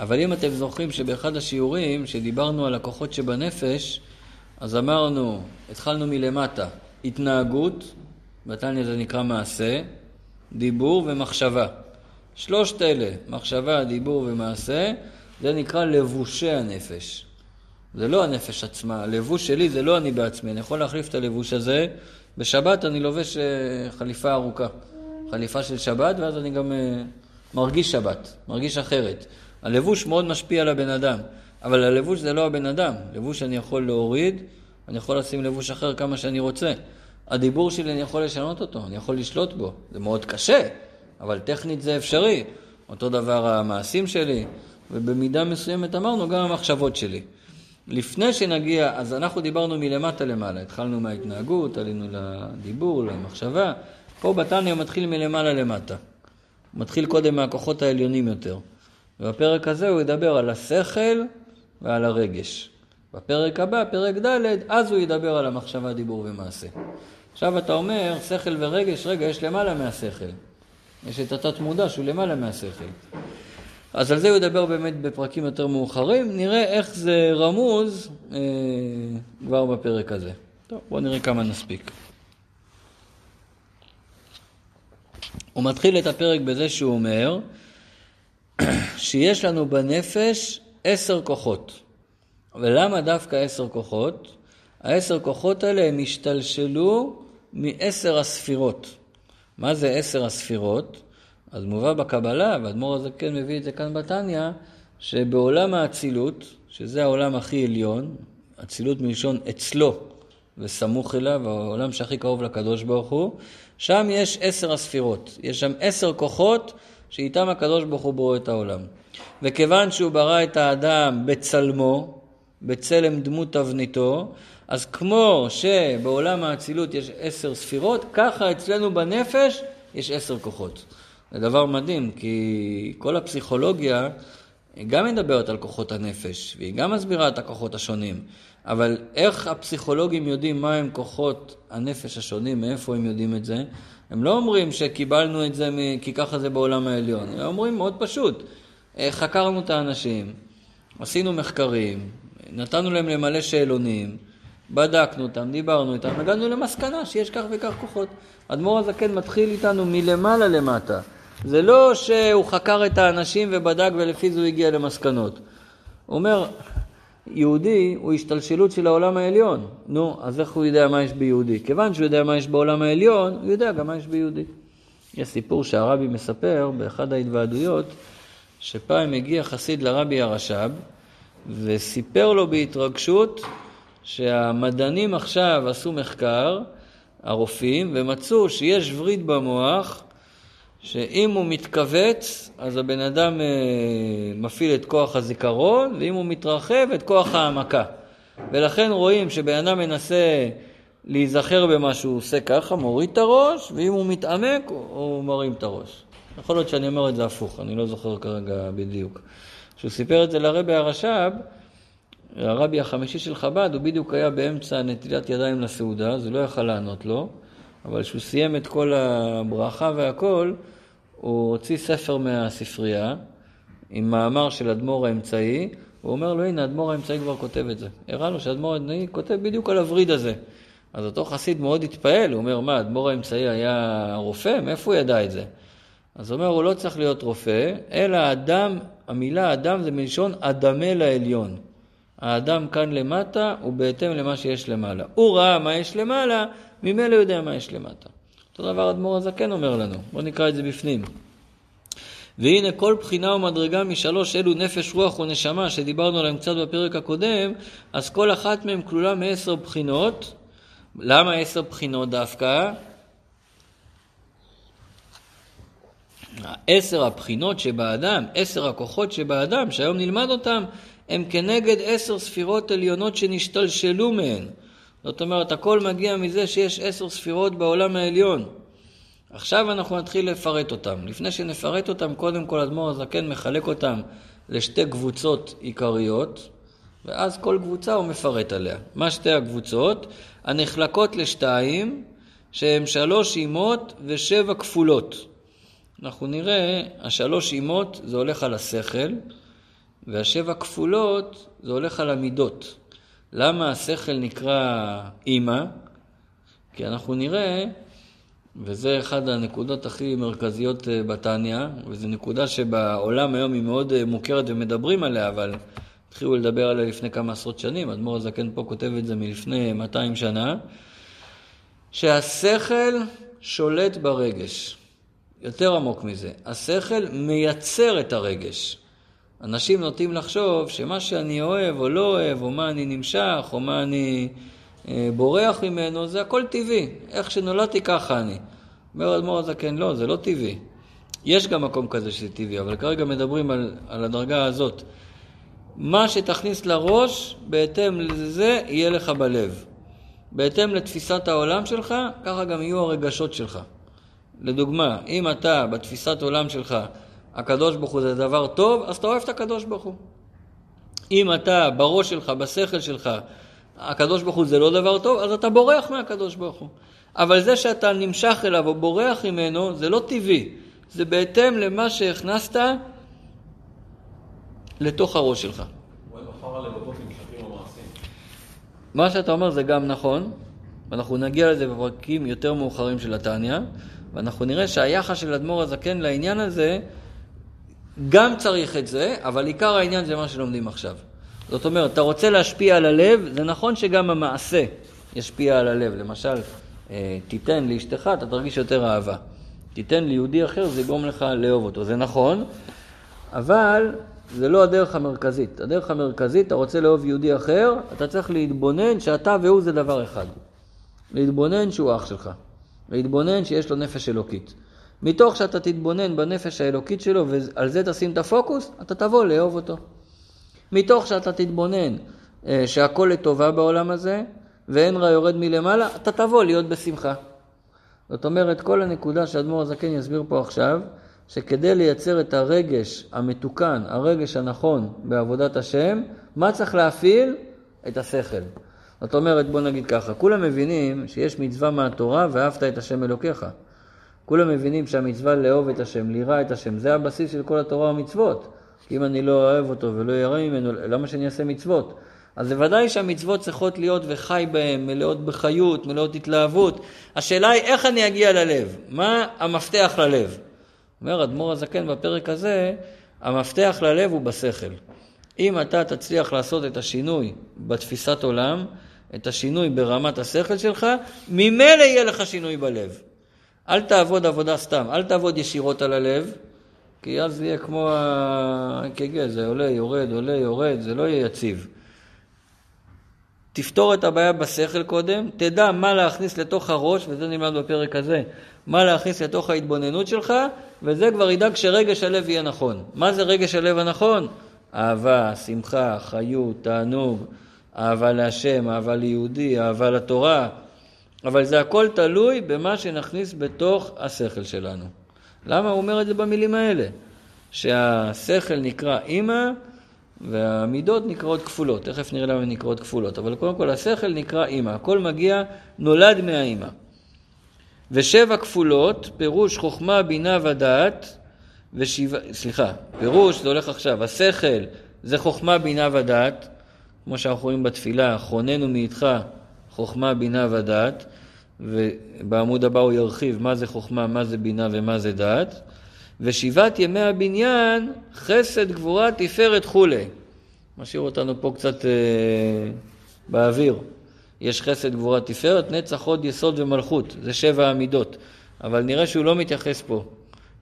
Speaker 1: אבל אם אתם זוכרים שבאחד השיעורים שדיברנו על הכוחות שבנפש, אז אמרנו, התחלנו מלמטה, התנהגות, בתניא זה נקרא מעשה, דיבור ומחשבה. שלושת אלה, מחשבה, דיבור ומעשה, זה נקרא לבושי הנפש. זה לא הנפש עצמה, הלבוש שלי זה לא אני בעצמי, אני יכול להחליף את הלבוש הזה. בשבת אני לובש אה, חליפה ארוכה, חליפה של שבת, ואז אני גם אה, מרגיש שבת, מרגיש אחרת. הלבוש מאוד משפיע על הבן אדם, אבל הלבוש זה לא הבן אדם. לבוש אני יכול להוריד, אני יכול לשים לבוש אחר כמה שאני רוצה. הדיבור שלי אני יכול לשנות אותו, אני יכול לשלוט בו. זה מאוד קשה, אבל טכנית זה אפשרי. אותו דבר המעשים שלי, ובמידה מסוימת אמרנו גם המחשבות שלי. לפני שנגיע, אז אנחנו דיברנו מלמטה למעלה, התחלנו מההתנהגות, עלינו לדיבור, למחשבה. פה בתניא מתחיל מלמעלה למטה. הוא מתחיל קודם מהכוחות העליונים יותר. ובפרק הזה הוא ידבר על השכל ועל הרגש. בפרק הבא, פרק ד', אז הוא ידבר על המחשבה, דיבור ומעשה. עכשיו אתה אומר, שכל ורגש, רגע, יש למעלה מהשכל. יש את התת מודע שהוא למעלה מהשכל. אז על זה הוא ידבר באמת בפרקים יותר מאוחרים, נראה איך זה רמוז אה, כבר בפרק הזה. טוב, בואו נראה כמה נספיק. הוא מתחיל את הפרק בזה שהוא אומר שיש לנו בנפש עשר כוחות. ולמה דווקא עשר כוחות? העשר כוחות האלה הם השתלשלו מעשר הספירות. מה זה עשר הספירות? אז מובא בקבלה, והאדמו"ר הזה כן מביא את זה כאן בתניא, שבעולם האצילות, שזה העולם הכי עליון, אצילות מלשון אצלו וסמוך אליו, העולם שהכי קרוב לקדוש ברוך הוא, שם יש עשר הספירות. יש שם עשר כוחות שאיתם הקדוש ברוך הוא בורא את העולם. וכיוון שהוא ברא את האדם בצלמו, בצלם דמות תבניתו, אז כמו שבעולם האצילות יש עשר ספירות, ככה אצלנו בנפש יש עשר כוחות. זה דבר מדהים, כי כל הפסיכולוגיה גם מדברת על כוחות הנפש, והיא גם מסבירה את הכוחות השונים. אבל איך הפסיכולוגים יודעים מהם כוחות הנפש השונים, מאיפה הם יודעים את זה? הם לא אומרים שקיבלנו את זה כי ככה זה בעולם העליון, הם אומרים מאוד פשוט, אה, חקרנו את האנשים, עשינו מחקרים, נתנו להם למלא שאלונים, בדקנו אותם, דיברנו איתם, הגענו למסקנה שיש כך וכך כוחות. אדמו"ר הזקן מתחיל איתנו מלמעלה למטה. זה לא שהוא חקר את האנשים ובדק ולפי זה הוא הגיע למסקנות. הוא אומר, יהודי הוא השתלשלות של העולם העליון. נו, אז איך הוא יודע מה יש ביהודי? כיוון שהוא יודע מה יש בעולם העליון, הוא יודע גם מה יש ביהודי. יש סיפור שהרבי מספר באחד ההתוועדויות, שפעם הגיע חסיד לרבי הרש"ב וסיפר לו בהתרגשות שהמדענים עכשיו עשו מחקר, הרופאים, ומצאו שיש וריד במוח שאם הוא מתכווץ, אז הבן אדם אה, מפעיל את כוח הזיכרון, ואם הוא מתרחב, את כוח העמקה. ולכן רואים שבן אדם מנסה להיזכר במה שהוא עושה ככה, מוריד את הראש, ואם הוא מתעמק, הוא מרים את הראש. יכול להיות שאני אומר את זה הפוך, אני לא זוכר כרגע בדיוק. כשהוא סיפר את זה לרבי הרש"ב, הרבי החמישי של חב"ד, הוא בדיוק היה באמצע נטילת ידיים לסעודה, אז הוא לא יכל לענות לו. אבל כשהוא סיים את כל הברכה והכל, הוא הוציא ספר מהספרייה עם מאמר של אדמו"ר האמצעי, הוא אומר לו, הנה, אדמו"ר האמצעי כבר כותב את זה. הראה לו שאדמו"ר האמצעי כותב בדיוק על הווריד הזה. אז אותו חסיד מאוד התפעל, הוא אומר, מה, אדמו"ר האמצעי היה רופא? מאיפה הוא ידע את זה? אז הוא אומר, הוא לא צריך להיות רופא, אלא אדם, המילה אדם זה מלשון אדמה לעליון. האדם כאן למטה הוא בהתאם למה שיש למעלה. הוא ראה מה יש למעלה, ממילא יודע מה יש למטה. אותו דבר אדמו"ר הזקן אומר לנו, בואו נקרא את זה בפנים. והנה כל בחינה ומדרגה משלוש אלו נפש, רוח ונשמה שדיברנו עליהם קצת בפרק הקודם, אז כל אחת מהן כלולה מעשר בחינות. למה עשר בחינות דווקא? עשר הבחינות שבאדם, עשר הכוחות שבאדם, שהיום נלמד אותם, הם כנגד עשר ספירות עליונות שנשתלשלו מהן. זאת אומרת, הכל מגיע מזה שיש עשר ספירות בעולם העליון. עכשיו אנחנו נתחיל לפרט אותם. לפני שנפרט אותם, קודם כל אדמו"ר הזקן מחלק אותם לשתי קבוצות עיקריות, ואז כל קבוצה הוא מפרט עליה. מה שתי הקבוצות? הנחלקות לשתיים, שהן שלוש אימות ושבע כפולות. אנחנו נראה, השלוש אימות זה הולך על השכל, והשבע כפולות זה הולך על המידות. למה השכל נקרא אימא? כי אנחנו נראה, וזה אחת הנקודות הכי מרכזיות אה, בתניא, וזו נקודה שבעולם היום היא מאוד אה, מוכרת ומדברים עליה, אבל התחילו לדבר עליה לפני כמה עשרות שנים, אדמו"ר הזקן פה כותב את זה מלפני 200 שנה, שהשכל שולט ברגש. יותר עמוק מזה, השכל מייצר את הרגש. אנשים נוטים לחשוב שמה שאני אוהב או לא אוהב, או מה אני נמשך, או מה אני אה, בורח ממנו, זה הכל טבעי. איך שנולדתי ככה אני. אומר אדמו"ר הזקן, לא, זה לא טבעי. יש גם מקום כזה שזה טבעי, אבל כרגע מדברים על, על הדרגה הזאת. מה שתכניס לראש, בהתאם לזה יהיה לך בלב. בהתאם לתפיסת העולם שלך, ככה גם יהיו הרגשות שלך. לדוגמה, אם אתה בתפיסת עולם שלך, הקדוש ברוך הוא זה דבר טוב, אז אתה אוהב את הקדוש ברוך הוא. אם אתה בראש שלך, בשכל שלך, הקדוש ברוך הוא זה לא דבר טוב, אז אתה בורח מהקדוש ברוך הוא. אבל זה שאתה נמשך אליו או בורח ממנו, זה לא טבעי. זה בהתאם למה שהכנסת לתוך הראש שלך. מה שאתה אומר זה גם נכון, ואנחנו נגיע לזה בפרקים יותר מאוחרים של התניא, ואנחנו נראה שהיחס של אדמו"ר הזקן לעניין הזה, גם צריך את זה, אבל עיקר העניין זה מה שלומדים עכשיו. זאת אומרת, אתה רוצה להשפיע על הלב, זה נכון שגם המעשה ישפיע על הלב. למשל, אה, תיתן לאשתך, אתה תרגיש יותר אהבה. תיתן ליהודי אחר, זה יגרום לך לאהוב אותו. זה נכון, אבל זה לא הדרך המרכזית. הדרך המרכזית, אתה רוצה לאהוב יהודי אחר, אתה צריך להתבונן שאתה והוא זה דבר אחד. להתבונן שהוא אח שלך. להתבונן שיש לו נפש אלוקית. מתוך שאתה תתבונן בנפש האלוקית שלו ועל זה תשים את הפוקוס, אתה תבוא לאהוב אותו. מתוך שאתה תתבונן אה, שהכל לטובה בעולם הזה ואין רע יורד מלמעלה, אתה תבוא להיות בשמחה. זאת אומרת, כל הנקודה שאדמו"ר הזקן יסביר פה עכשיו, שכדי לייצר את הרגש המתוקן, הרגש הנכון בעבודת השם, מה צריך להפעיל? את השכל. זאת אומרת, בוא נגיד ככה, כולם מבינים שיש מצווה מהתורה ואהבת את השם אלוקיך. כולם מבינים שהמצווה לאהוב את השם, ליראה את השם, זה הבסיס של כל התורה והמצוות. כי אם אני לא אוהב אותו ולא ירא ממנו, למה שאני אעשה מצוות? אז בוודאי שהמצוות צריכות להיות וחי בהן, מלאות בחיות, מלאות התלהבות. השאלה היא איך אני אגיע ללב, מה המפתח ללב? אומר אדמו"ר הזקן בפרק הזה, המפתח ללב הוא בשכל. אם אתה תצליח לעשות את השינוי בתפיסת עולם, את השינוי ברמת השכל שלך, ממילא יהיה לך שינוי בלב. אל תעבוד עבודה סתם, אל תעבוד ישירות על הלב, כי אז יהיה כמו ה-EKG, זה עולה, יורד, עולה, יורד, זה לא יהיה יציב. תפתור את הבעיה בשכל קודם, תדע מה להכניס לתוך הראש, וזה נלמד בפרק הזה, מה להכניס לתוך ההתבוננות שלך, וזה כבר ידאג שרגש הלב יהיה נכון. מה זה רגש הלב הנכון? אהבה, שמחה, חיות, תענוג, אהבה להשם, אהבה ליהודי, אהבה לתורה, אבל זה הכל תלוי במה שנכניס בתוך השכל שלנו. למה הוא אומר את זה במילים האלה? שהשכל נקרא אימא והמידות נקראות כפולות. תכף נראה למה הן נקראות כפולות. אבל קודם כל השכל נקרא אימא. הכל מגיע, נולד מהאימא. ושבע כפולות, פירוש חוכמה, בינה ודעת, ושבע, סליחה, פירוש, זה הולך עכשיו, השכל זה חוכמה, בינה ודעת, כמו שאנחנו רואים בתפילה, חוננו מאיתך חוכמה, בינה ודעת, ובעמוד הבא הוא ירחיב מה זה חוכמה, מה זה בינה ומה זה דעת. ושבעת ימי הבניין, חסד, גבורה, תפארת כולי. משאיר אותנו פה קצת אה, באוויר. יש חסד, גבורה, תפארת, נצח, הוד, יסוד ומלכות. זה שבע המידות. אבל נראה שהוא לא מתייחס פה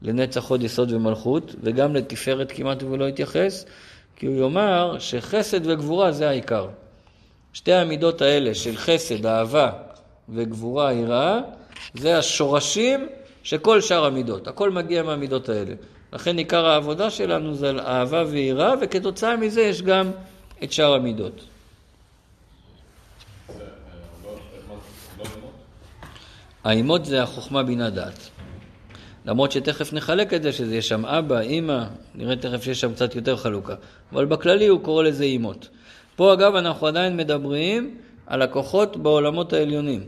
Speaker 1: לנצח, הוד, יסוד ומלכות, וגם לתפארת כמעט הוא לא יתייחס, כי הוא יאמר שחסד וגבורה זה העיקר. שתי המידות האלה של חסד, אהבה וגבורה, יראה, זה השורשים של כל שאר המידות. הכל מגיע מהמידות האלה. לכן עיקר העבודה שלנו זה על אהבה ויראה, וכתוצאה מזה יש גם את שאר המידות. האימות זה החוכמה בינה דעת. למרות שתכף נחלק את זה, שזה יש שם אבא, אימא, נראה תכף שיש שם קצת יותר חלוקה. אבל בכללי הוא קורא לזה אימות. פה אגב אנחנו עדיין מדברים על הכוחות בעולמות העליונים.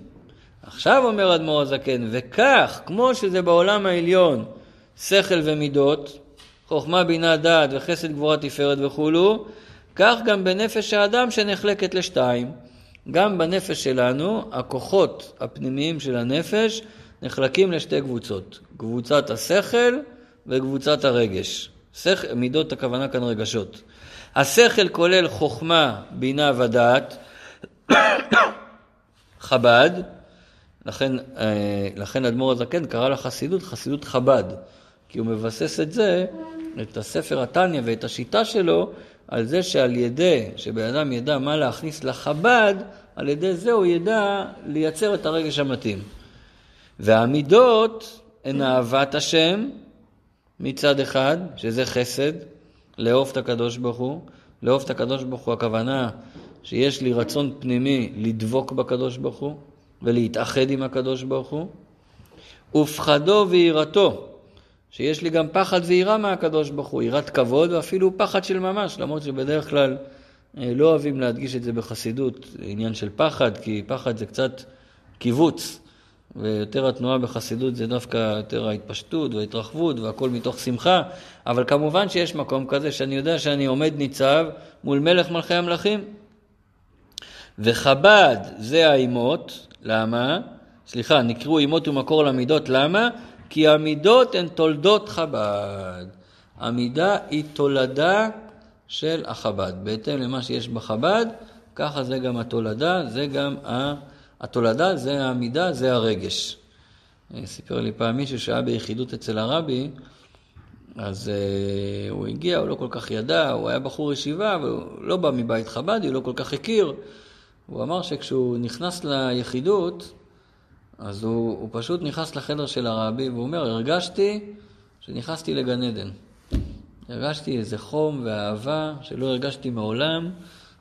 Speaker 1: עכשיו אומר אדמו"ר הזקן, וכך, כמו שזה בעולם העליון, שכל ומידות, חוכמה, בינה, דעת וחסד, גבורה, תפארת וכולו, כך גם בנפש האדם שנחלקת לשתיים. גם בנפש שלנו, הכוחות הפנימיים של הנפש נחלקים לשתי קבוצות. קבוצת השכל וקבוצת הרגש. שכל, מידות הכוונה כאן רגשות. השכל כולל חוכמה, בינה ודעת, חב"ד, לכן, אה, לכן אדמו"ר הזקן קרא לחסידות חסידות חב"ד, כי הוא מבסס את זה, את הספר התניא ואת השיטה שלו, על זה שעל ידי שבן אדם ידע מה להכניס לחב"ד, על ידי זה הוא ידע לייצר את הרגש המתאים. והמידות הן אהבת השם מצד אחד, שזה חסד, לאהוב את הקדוש ברוך הוא. לאהוב את הקדוש ברוך הוא הכוונה שיש לי רצון פנימי לדבוק בקדוש ברוך הוא ולהתאחד עם הקדוש ברוך הוא. ופחדו ויראתו, שיש לי גם פחד ויראה מהקדוש ברוך הוא, יראת כבוד ואפילו פחד של ממש, למרות שבדרך כלל אה, לא אוהבים להדגיש את זה בחסידות, עניין של פחד, כי פחד זה קצת קיבוץ, ויותר התנועה בחסידות זה דווקא יותר ההתפשטות וההתרחבות והכל מתוך שמחה, אבל כמובן שיש מקום כזה שאני יודע שאני עומד ניצב מול מלך מלכי המלכים. וחב"ד זה האימות, למה? סליחה, נקראו אימות ומקור למידות, למה? כי המידות הן תולדות חב"ד. המידה היא תולדה של החב"ד. בהתאם למה שיש בחב"ד, ככה זה גם התולדה, זה גם התולדה, זה המידה, זה הרגש. אה, סיפר לי פעם מישהו שהיה ביחידות אצל הרבי, אז uh, הוא הגיע, הוא לא כל כך ידע, הוא היה בחור ישיבה, והוא לא בא מבית חב"די, הוא לא כל כך הכיר. הוא אמר שכשהוא נכנס ליחידות, אז הוא, הוא פשוט נכנס לחדר של הרבי, והוא אומר, הרגשתי שנכנסתי לגן עדן. הרגשתי איזה חום ואהבה שלא הרגשתי מעולם,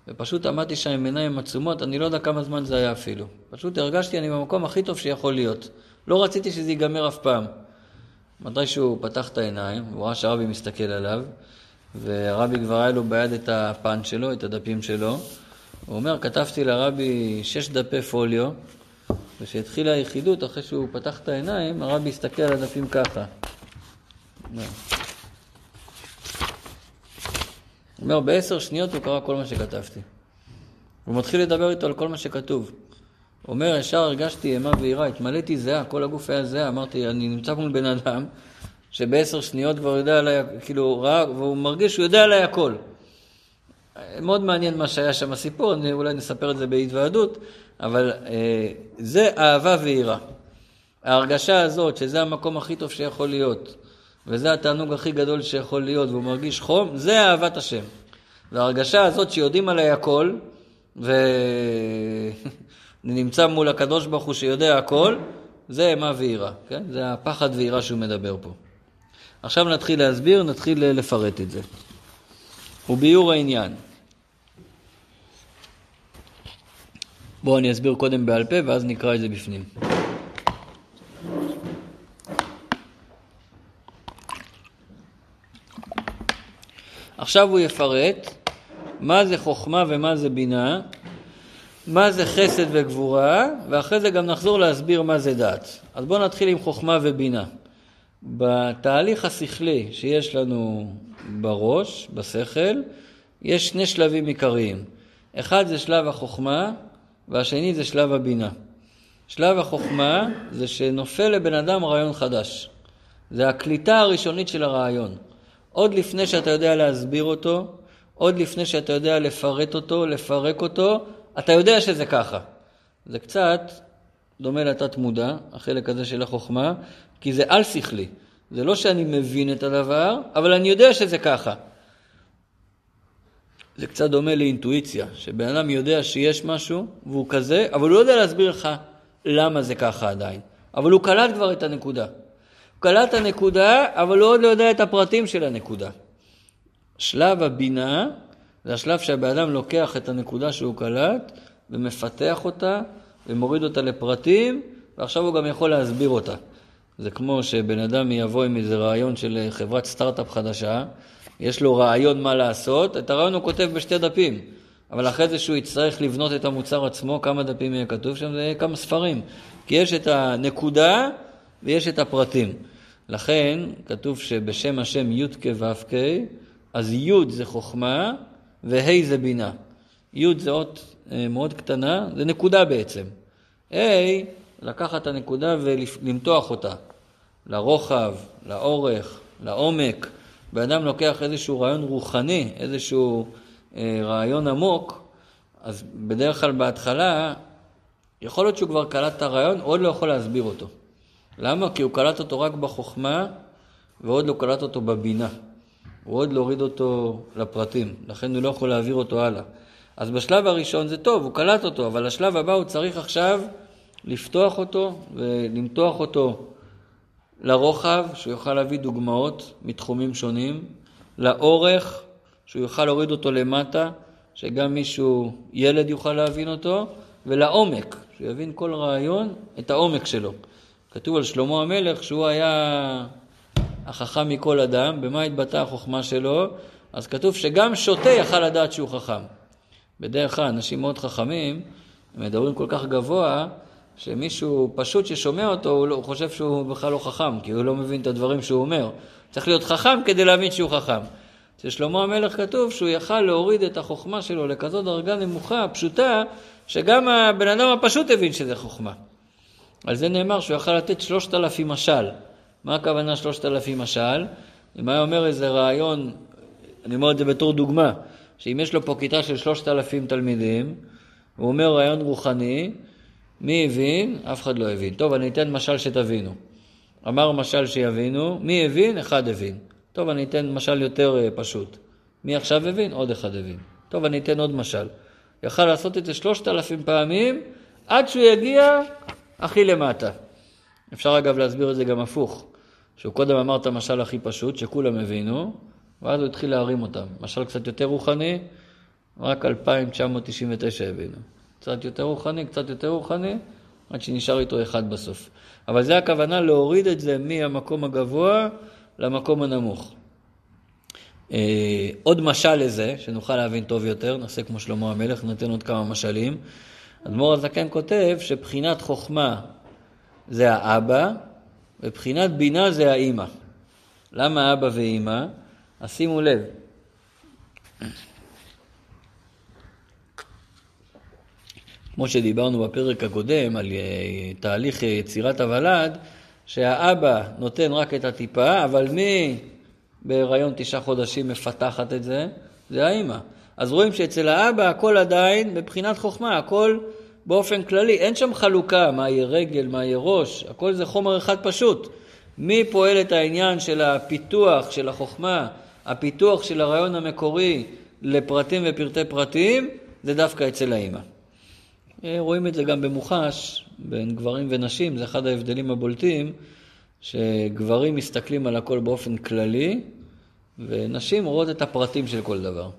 Speaker 1: ופשוט עמדתי שם עם עיניים עצומות, אני לא יודע כמה זמן זה היה אפילו. פשוט הרגשתי אני במקום הכי טוב שיכול להיות. לא רציתי שזה ייגמר אף פעם. מתי שהוא פתח את העיניים, הוא ראה שהרבי מסתכל עליו, והרבי כבר היה לו ביד את הפן שלו, את הדפים שלו. הוא אומר, כתבתי לרבי שש דפי פוליו, וכשהתחילה היחידות, אחרי שהוא פתח את העיניים, הרבי הסתכל על הדפים ככה. הוא אומר, בעשר שניות הוא קרא כל מה שכתבתי. הוא מתחיל לדבר איתו על כל מה שכתוב. הוא אומר, ישר הרגשתי אימה ויראה, התמלאתי זהה, כל הגוף היה זהה, אמרתי, אני נמצא מול בן אדם שבעשר שניות כבר יודע עליי, כאילו, ראה, והוא מרגיש שהוא יודע עליי הכל. מאוד מעניין מה שהיה שם הסיפור, אני, אולי נספר את זה בהתוועדות, אבל אה, זה אהבה ויראה. ההרגשה הזאת, שזה המקום הכי טוב שיכול להיות, וזה התענוג הכי גדול שיכול להיות, והוא מרגיש חום, זה אהבת השם. וההרגשה הזאת שיודעים עליי הכל, ואני נמצא מול הקדוש ברוך הוא שיודע הכל, זה אימה ויראה, כן? זה הפחד ויראה שהוא מדבר פה. עכשיו נתחיל להסביר, נתחיל לפרט את זה. וביור העניין. בואו אני אסביר קודם בעל פה ואז נקרא את זה בפנים. עכשיו הוא יפרט מה זה חוכמה ומה זה בינה, מה זה חסד וגבורה, ואחרי זה גם נחזור להסביר מה זה דת. אז בואו נתחיל עם חוכמה ובינה. בתהליך השכלי שיש לנו בראש, בשכל, יש שני שלבים עיקריים. אחד זה שלב החוכמה, והשני זה שלב הבינה. שלב החוכמה זה שנופל לבן אדם רעיון חדש. זה הקליטה הראשונית של הרעיון. עוד לפני שאתה יודע להסביר אותו, עוד לפני שאתה יודע לפרט אותו, לפרק אותו, אתה יודע שזה ככה. זה קצת דומה לתת מודע, החלק הזה של החוכמה, כי זה על-שכלי. זה לא שאני מבין את הדבר, אבל אני יודע שזה ככה. זה קצת דומה לאינטואיציה, שבן אדם יודע שיש משהו והוא כזה, אבל הוא לא יודע להסביר לך למה זה ככה עדיין. אבל הוא קלט כבר את הנקודה. הוא קלט את הנקודה, אבל הוא עוד לא יודע את הפרטים של הנקודה. שלב הבינה זה השלב שהבן אדם לוקח את הנקודה שהוא קלט ומפתח אותה ומוריד אותה לפרטים, ועכשיו הוא גם יכול להסביר אותה. זה כמו שבן אדם יבוא עם איזה רעיון של חברת סטארט-אפ חדשה, יש לו רעיון מה לעשות, את הרעיון הוא כותב בשתי דפים, אבל אחרי זה שהוא יצטרך לבנות את המוצר עצמו, כמה דפים יהיה כתוב שם? זה יהיה כמה ספרים. כי יש את הנקודה ויש את הפרטים. לכן כתוב שבשם השם י' כו' אז י' זה חוכמה וה' זה בינה. י' זה אות אה, מאוד קטנה, זה נקודה בעצם. ה', לקחת את הנקודה ולמתוח אותה. לרוחב, לאורך, לעומק. בן אדם לוקח איזשהו רעיון רוחני, איזשהו אה, רעיון עמוק, אז בדרך כלל בהתחלה, יכול להיות שהוא כבר קלט את הרעיון, עוד לא יכול להסביר אותו. למה? כי הוא קלט אותו רק בחוכמה, ועוד לא קלט אותו בבינה. הוא עוד לא הוריד אותו לפרטים, לכן הוא לא יכול להעביר אותו הלאה. אז בשלב הראשון זה טוב, הוא קלט אותו, אבל השלב הבא הוא צריך עכשיו לפתוח אותו ולמתוח אותו לרוחב, שהוא יוכל להביא דוגמאות מתחומים שונים, לאורך, שהוא יוכל להוריד אותו למטה, שגם מישהו, ילד יוכל להבין אותו, ולעומק, שהוא יבין כל רעיון, את העומק שלו. כתוב על שלמה המלך שהוא היה החכם מכל אדם, במה התבטאה החוכמה שלו? אז כתוב שגם שוטה יכל לדעת שהוא חכם. בדרך כלל אנשים מאוד חכמים, מדברים כל כך גבוה, שמישהו פשוט ששומע אותו, הוא, לא, הוא חושב שהוא בכלל לא חכם, כי הוא לא מבין את הדברים שהוא אומר. צריך להיות חכם כדי להבין שהוא חכם. אצל שלמה המלך כתוב שהוא יכל להוריד את החוכמה שלו לכזאת דרגה נמוכה, פשוטה, שגם הבן אדם הפשוט הבין שזה חוכמה. על זה נאמר שהוא יכל לתת שלושת אלפים משל. מה הכוונה שלושת אלפים משל? אם היה אומר איזה רעיון, אני אומר את זה בתור דוגמה, שאם יש לו פה כיתה של שלושת אלפים תלמידים, הוא אומר רעיון רוחני, מי הבין? אף אחד לא הבין. טוב, אני אתן משל שתבינו. אמר משל שיבינו, מי הבין? אחד הבין. טוב, אני אתן משל יותר אה, פשוט. מי עכשיו הבין? עוד אחד הבין. טוב, אני אתן עוד משל. יכל לעשות את זה שלושת אלפים פעמים, עד שהוא יגיע הכי למטה. אפשר אגב להסביר את זה גם הפוך. שהוא קודם אמר את המשל הכי פשוט, שכולם הבינו, ואז הוא התחיל להרים אותם. משל קצת יותר רוחני, רק 2,999 הבינו. קצת יותר רוחני, קצת יותר רוחני, עד שנשאר איתו אחד בסוף. אבל זה הכוונה להוריד את זה מהמקום הגבוה למקום הנמוך. אה, עוד משל לזה, שנוכל להבין טוב יותר, נעשה כמו שלמה המלך, ניתן עוד כמה משלים. אדמו"ר הזקן כותב שבחינת חוכמה זה האבא, ובחינת בינה זה האימא. למה אבא ואימא? אז שימו לב. כמו שדיברנו בפרק הקודם על אה, תהליך יצירת הוולד, שהאבא נותן רק את הטיפה, אבל מי בהיריון תשעה חודשים מפתחת את זה? זה האימא. אז רואים שאצל האבא הכל עדיין מבחינת חוכמה, הכל באופן כללי, אין שם חלוקה, מה יהיה רגל, מה יהיה ראש, הכל זה חומר אחד פשוט. מי פועל את העניין של הפיתוח של החוכמה, הפיתוח של הרעיון המקורי לפרטים ופרטי פרטים, זה דווקא אצל האימא. אה, רואים את זה גם במוחש בין גברים ונשים, זה אחד ההבדלים הבולטים, שגברים מסתכלים על הכל באופן כללי, ונשים רואות את הפרטים של כל דבר.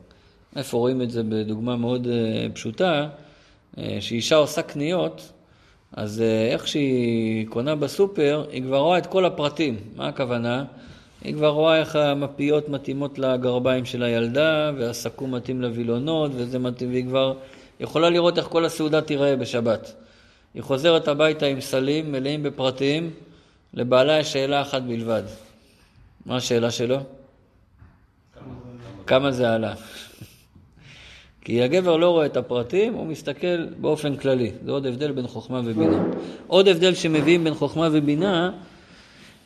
Speaker 1: איפה רואים את זה בדוגמה מאוד אה, פשוטה? אה, שאישה עושה קניות, אז אה, איך שהיא קונה בסופר, היא כבר רואה את כל הפרטים. מה הכוונה? היא כבר רואה איך המפיות מתאימות לגרביים של הילדה, והסכו"ם מתאים לווילונות, וזה מתאים, והיא כבר יכולה לראות איך כל הסעודה תיראה בשבת. היא חוזרת הביתה עם סלים מלאים בפרטים, לבעלה יש שאלה אחת בלבד. מה השאלה שלו? כמה זה עלה. כי הגבר לא רואה את הפרטים, הוא מסתכל באופן כללי. זה עוד הבדל בין חוכמה ובינה. עוד הבדל שמביאים בין חוכמה ובינה,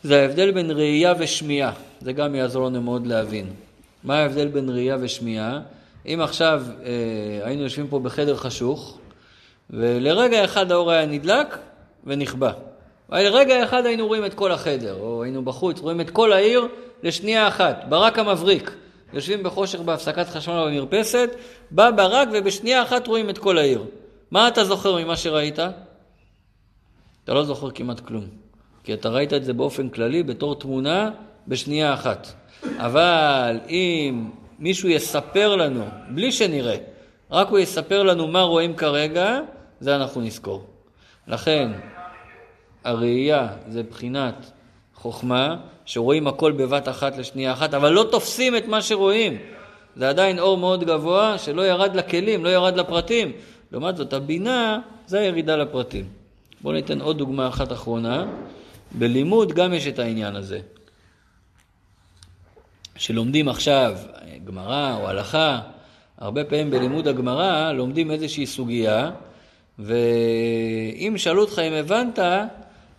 Speaker 1: זה ההבדל בין ראייה ושמיעה. זה גם יעזור לנו מאוד להבין. מה ההבדל בין ראייה ושמיעה? אם עכשיו אה, היינו יושבים פה בחדר חשוך, ולרגע אחד האור היה נדלק ונכבה. לרגע אחד היינו רואים את כל החדר, או היינו בחוץ, רואים את כל העיר לשנייה אחת, ברק המבריק. יושבים בחושך בהפסקת חשמל במרפסת, בא ברק ובשנייה אחת רואים את כל העיר. מה אתה זוכר ממה שראית? אתה לא זוכר כמעט כלום. כי אתה ראית את זה באופן כללי בתור תמונה בשנייה אחת. אבל אם מישהו יספר לנו, בלי שנראה, רק הוא יספר לנו מה רואים כרגע, זה אנחנו נזכור. לכן, הראייה זה בחינת חוכמה, שרואים הכל בבת אחת לשנייה אחת, אבל לא תופסים את מה שרואים. זה עדיין אור מאוד גבוה שלא ירד לכלים, לא ירד לפרטים. לעומת זאת, הבינה זה הירידה לפרטים. בואו ניתן עוד דוגמה אחת אחרונה. בלימוד גם יש את העניין הזה. שלומדים עכשיו גמרא או הלכה, הרבה פעמים בלימוד הגמרא לומדים איזושהי סוגיה, ואם שאלו אותך אם הבנת,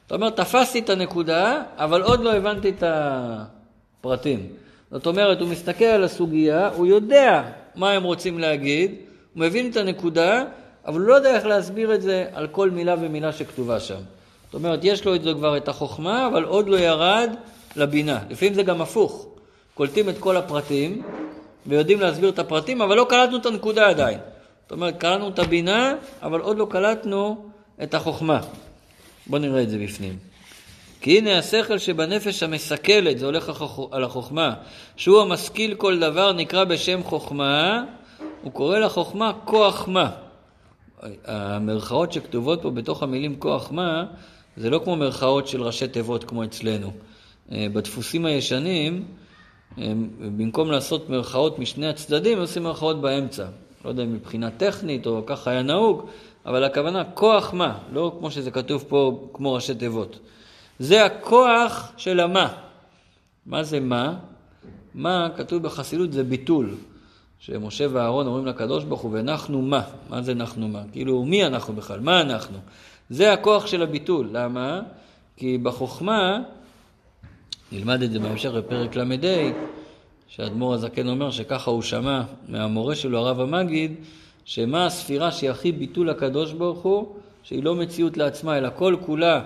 Speaker 1: אתה אומר, תפסתי את הנקודה, אבל עוד לא הבנתי את הפרטים. זאת אומרת, הוא מסתכל על הסוגיה, הוא יודע מה הם רוצים להגיד, הוא מבין את הנקודה, אבל הוא לא יודע איך להסביר את זה על כל מילה ומילה שכתובה שם. זאת אומרת, יש לו את זה כבר את החוכמה, אבל עוד לא ירד לבינה. לפעמים זה גם הפוך. קולטים את כל הפרטים ויודעים להסביר את הפרטים, אבל לא קלטנו את הנקודה עדיין. זאת אומרת, קלטנו את הבינה, אבל עוד לא קלטנו את החוכמה. בואו נראה את זה בפנים. כי הנה השכל שבנפש המסכלת, זה הולך על החוכמה, שהוא המשכיל כל דבר, נקרא בשם חוכמה, הוא קורא לחוכמה כוח מה. המרכאות שכתובות פה בתוך המילים כוח מה, זה לא כמו מרכאות של ראשי תיבות כמו אצלנו. אה, בדפוסים הישנים, במקום לעשות מרכאות משני הצדדים, עושים מרכאות באמצע. לא יודע אם מבחינה טכנית או ככה היה נהוג, אבל הכוונה כוח מה, לא כמו שזה כתוב פה כמו ראשי תיבות. זה הכוח של המה. מה זה מה? מה, כתוב בחסידות, זה ביטול. שמשה ואהרון אומרים לקדוש ברוך הוא, ואנחנו מה? מה זה אנחנו מה? כאילו, מי אנחנו בכלל? מה אנחנו? זה הכוח של הביטול. למה? כי בחוכמה, נלמד את זה בהמשך בפרק ל"ה, שהאדמו"ר הזקן אומר שככה הוא שמע מהמורה שלו, הרב המגיד, שמה הספירה שהיא הכי ביטול לקדוש ברוך הוא, שהיא לא מציאות לעצמה, אלא כל כולה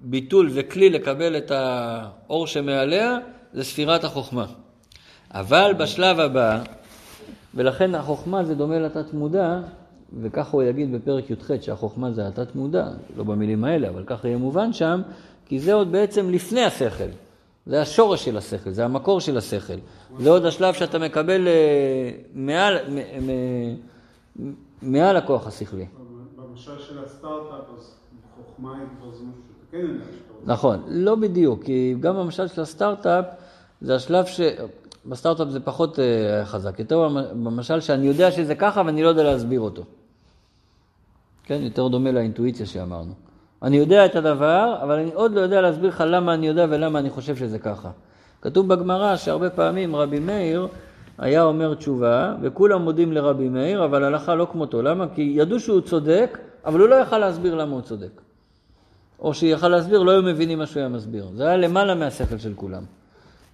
Speaker 1: ביטול וכלי לקבל את האור שמעליה, זה ספירת החוכמה. אבל בשלב הבא, ולכן החוכמה זה דומה לתת מודע, וככה הוא יגיד בפרק י"ח שהחוכמה זה התת מודע, לא במילים האלה, אבל ככה יהיה מובן שם, כי זה עוד בעצם לפני השכל. זה השורש של השכל, זה המקור של השכל. זה עוד השלב שאתה מקבל אה, מעל, מעל הכוח השכלי.
Speaker 2: במשל של הסטארט-אפ, אז חוכמה היא כבר זה משהו שאתה כן יודע
Speaker 1: נכון, לא בדיוק, כי גם במשל של הסטארט-אפ, זה השלב ש... בסטארט-אפ זה פחות uh, חזק, יותר במשל שאני יודע שזה ככה ואני לא יודע להסביר אותו. כן, יותר דומה לאינטואיציה שאמרנו. אני יודע את הדבר, אבל אני עוד לא יודע להסביר לך למה אני יודע ולמה אני חושב שזה ככה. כתוב בגמרא שהרבה פעמים רבי מאיר היה אומר תשובה, וכולם מודים לרבי מאיר, אבל הלכה לא כמותו. למה? כי ידעו שהוא צודק, אבל הוא לא יכל להסביר למה הוא צודק. או שיכל להסביר, לא היו מבינים מה שהוא היה מסביר. זה היה למעלה מהשכל של כולם.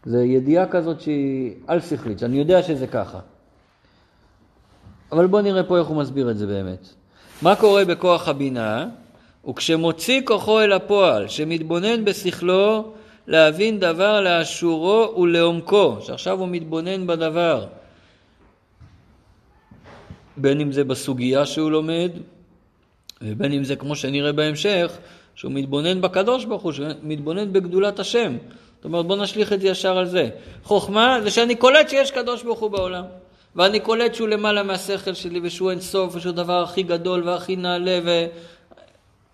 Speaker 1: זו ידיעה כזאת שהיא על-שכלית, שאני יודע שזה ככה. אבל בואו נראה פה איך הוא מסביר את זה באמת. מה קורה בכוח הבינה? וכשמוציא כוחו אל הפועל, שמתבונן בשכלו להבין דבר לאשורו ולעומקו, שעכשיו הוא מתבונן בדבר, בין אם זה בסוגיה שהוא לומד, ובין אם זה כמו שנראה בהמשך, שהוא מתבונן בקדוש ברוך הוא, שהוא מתבונן בגדולת השם. זאת אומרת, בוא נשליך את זה ישר על זה. חוכמה זה שאני קולט שיש קדוש ברוך הוא בעולם. ואני קולט שהוא למעלה מהשכל שלי, ושהוא אין סוף, ושהוא הדבר הכי גדול והכי נעלה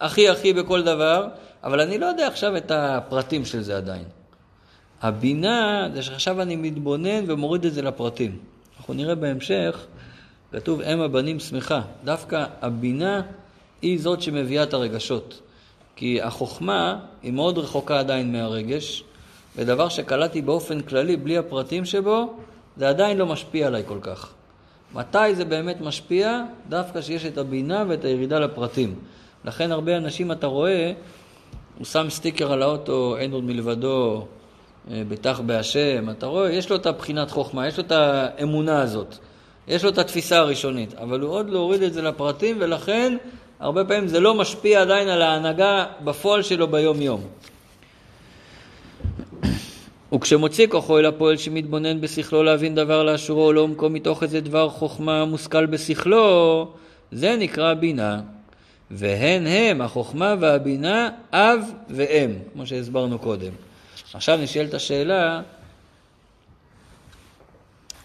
Speaker 1: והכי הכי בכל דבר, אבל אני לא יודע עכשיו את הפרטים של זה עדיין. הבינה זה שעכשיו אני מתבונן ומוריד את זה לפרטים. אנחנו נראה בהמשך, כתוב אם הבנים שמחה. דווקא הבינה היא זאת שמביאה את הרגשות. כי החוכמה היא מאוד רחוקה עדיין מהרגש, ודבר שקלטתי באופן כללי, בלי הפרטים שבו, זה עדיין לא משפיע עליי כל כך. מתי זה באמת משפיע? דווקא שיש את הבינה ואת הירידה לפרטים. לכן הרבה אנשים, אתה רואה, הוא שם סטיקר על האוטו, אין עוד מלבדו, אה, בטח בהשם, אתה רואה, יש לו את הבחינת חוכמה, יש לו את האמונה הזאת, יש לו את התפיסה הראשונית, אבל הוא עוד לא הוריד את זה לפרטים, ולכן הרבה פעמים זה לא משפיע עדיין על ההנהגה בפועל שלו ביום-יום. וכשמוציא כוחו אל הפועל שמתבונן בשכלו להבין דבר לאשורו או לעומקו מתוך איזה דבר חוכמה מושכל בשכלו, זה נקרא בינה. והן הם, החוכמה והבינה, אב ואם, כמו שהסברנו קודם. עכשיו נשאלת השאלה,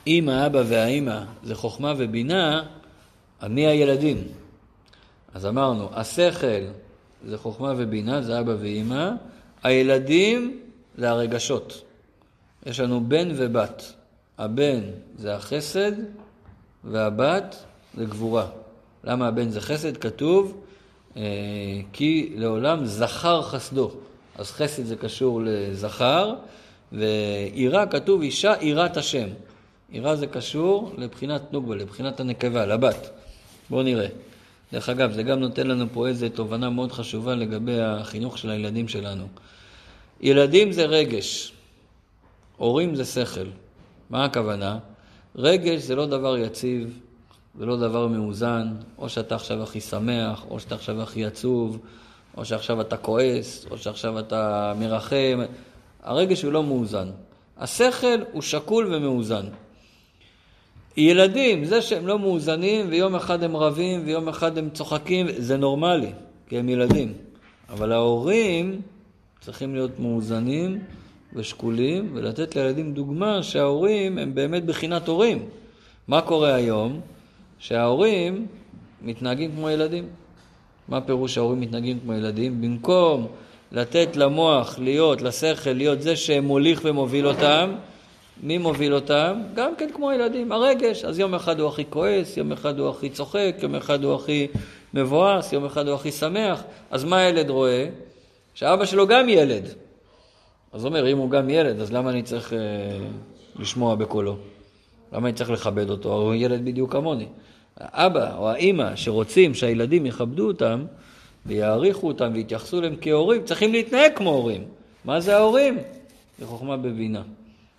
Speaker 1: אם האבא והאימא זה חוכמה ובינה, מי הילדים? אז אמרנו, השכל זה חוכמה ובינה, זה אבא ואימא, הילדים זה הרגשות. יש לנו בן ובת. הבן זה החסד והבת זה גבורה. למה הבן זה חסד? כתוב כי לעולם זכר חסדו. אז חסד זה קשור לזכר, ויראה כתוב אישה יראת השם. יראה זה קשור לבחינת נוגבה, לבחינת הנקבה, לבת. בואו נראה. דרך אגב, זה גם נותן לנו פה איזו תובנה מאוד חשובה לגבי החינוך של הילדים שלנו. ילדים זה רגש, הורים זה שכל. מה הכוונה? רגש זה לא דבר יציב, זה לא דבר מאוזן, או שאתה עכשיו הכי שמח, או שאתה עכשיו הכי עצוב, או שעכשיו אתה כועס, או שעכשיו אתה מרחם. הרגש הוא לא מאוזן. השכל הוא שקול ומאוזן. ילדים, זה שהם לא מאוזנים ויום אחד הם רבים ויום אחד הם צוחקים, זה נורמלי, כי הם ילדים. אבל ההורים צריכים להיות מאוזנים ושקולים ולתת לילדים דוגמה שההורים הם באמת בחינת הורים. מה קורה היום? שההורים מתנהגים כמו ילדים. מה פירוש שההורים מתנהגים כמו ילדים? במקום לתת למוח להיות, לשכל להיות זה שמוליך ומוביל אותם, מי מוביל אותם? גם כן כמו ילדים, הרגש. אז יום אחד הוא הכי כועס, יום אחד הוא הכי צוחק, יום אחד הוא הכי מבואס, יום אחד הוא הכי שמח. אז מה הילד רואה? שאבא שלו גם ילד. אז הוא אומר, אם הוא גם ילד, אז למה אני צריך אה, לשמוע בקולו? למה אני צריך לכבד אותו? הוא ילד בדיוק כמוני. האבא או האימא שרוצים שהילדים יכבדו אותם ויעריכו אותם ויתייחסו אליהם כהורים, צריכים להתנהג כמו הורים. מה זה ההורים? זה חוכמה בבינה.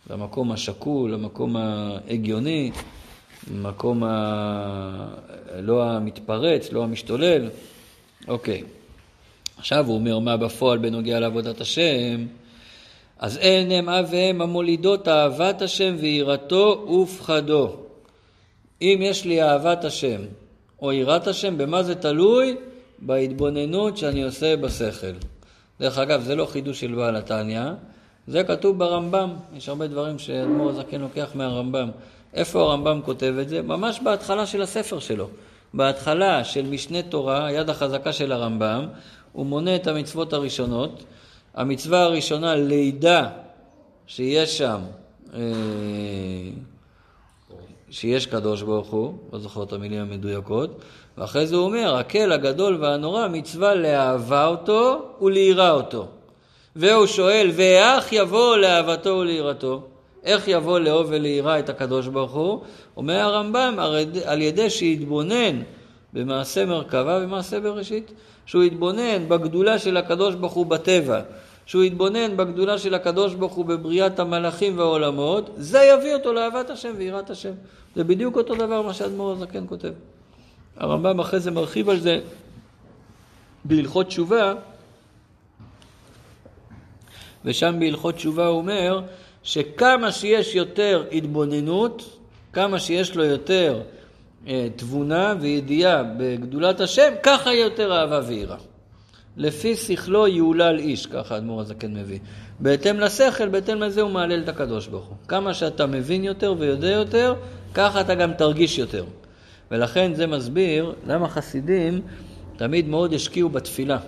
Speaker 1: זה המקום השקול, המקום ההגיוני, המקום ה... לא המתפרץ, לא המשתולל. אוקיי. עכשיו הוא אומר מה בפועל בנוגע לעבודת השם. אז אין הם אב ואם המולידות אהבת השם ויראתו ופחדו. אם יש לי אהבת השם או יראת השם, במה זה תלוי? בהתבוננות שאני עושה בשכל. דרך אגב, זה לא חידוש של בעל התניא, זה כתוב ברמב"ם. יש הרבה דברים שאדמו"ר הזקן לוקח מהרמב"ם. איפה הרמב"ם כותב את זה? ממש בהתחלה של הספר שלו. בהתחלה של משנה תורה, היד החזקה של הרמב"ם, הוא מונה את המצוות הראשונות. המצווה הראשונה, לידה, שיש שם אה, שיש קדוש ברוך הוא, לא זוכר את המילים המדויקות, ואחרי זה הוא אומר, הקל הגדול והנורא מצווה לאהבה אותו וליראה אותו. והוא שואל, ואיך יבוא לאהבתו וליראתו? איך יבוא לאהוב וליראה את הקדוש ברוך הוא? אומר הרמב"ם, על ידי שיתבונן במעשה מרכבה ומעשה בראשית, שהוא יתבונן בגדולה של הקדוש ברוך הוא בטבע, שהוא יתבונן בגדולה של הקדוש ברוך הוא בבריאת המלאכים והעולמות, זה יביא אותו לאהבת השם ויראת השם. זה בדיוק אותו דבר מה שאדמו"ר הזקן כותב. הרמב"ם אחרי זה מרחיב על זה בהלכות תשובה, ושם בהלכות תשובה הוא אומר שכמה שיש יותר התבוננות, כמה שיש לו יותר תבונה וידיעה בגדולת השם, ככה יותר אהבה ויראה. לפי שכלו יהולל איש, ככה האדמו"ר הזקן מביא. בהתאם לשכל, בהתאם לזה הוא מהלל את הקדוש ברוך הוא. כמה שאתה מבין יותר ויודע יותר, ככה אתה גם תרגיש יותר. ולכן זה מסביר למה חסידים תמיד מאוד השקיעו בתפילה.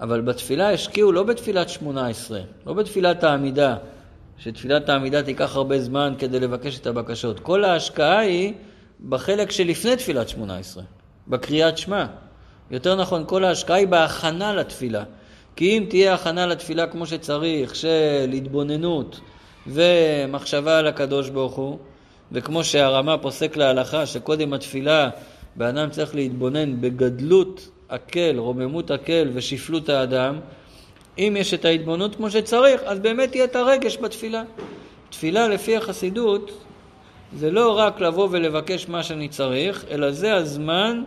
Speaker 1: אבל בתפילה השקיעו לא בתפילת שמונה עשרה, לא בתפילת העמידה, שתפילת העמידה תיקח הרבה זמן כדי לבקש את הבקשות. כל ההשקעה היא בחלק שלפני תפילת שמונה עשרה, בקריאת שמע. יותר נכון, כל ההשקעה היא בהכנה לתפילה. כי אם תהיה הכנה לתפילה כמו שצריך, של התבוננות ומחשבה על הקדוש ברוך הוא, וכמו שהרמה פוסק להלכה, שקודם התפילה, באדם צריך להתבונן בגדלות הקל, רוממות הקל ושפלות האדם, אם יש את ההתבוננות כמו שצריך, אז באמת יהיה את הרגש בתפילה. תפילה לפי החסידות זה לא רק לבוא ולבקש מה שאני צריך, אלא זה הזמן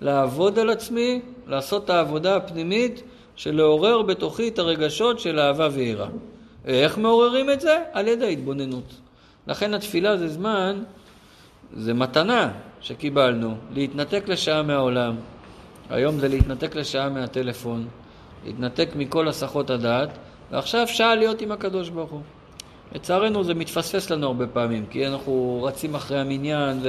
Speaker 1: לעבוד על עצמי, לעשות את העבודה הפנימית של לעורר בתוכי את הרגשות של אהבה ויראה. איך מעוררים את זה? על ידי ההתבוננות. לכן התפילה זה זמן, זה מתנה שקיבלנו, להתנתק לשעה מהעולם. היום זה להתנתק לשעה מהטלפון, להתנתק מכל הסחות הדעת, ועכשיו שעה להיות עם הקדוש ברוך הוא. לצערנו זה מתפספס לנו הרבה פעמים, כי אנחנו רצים אחרי המניין ו...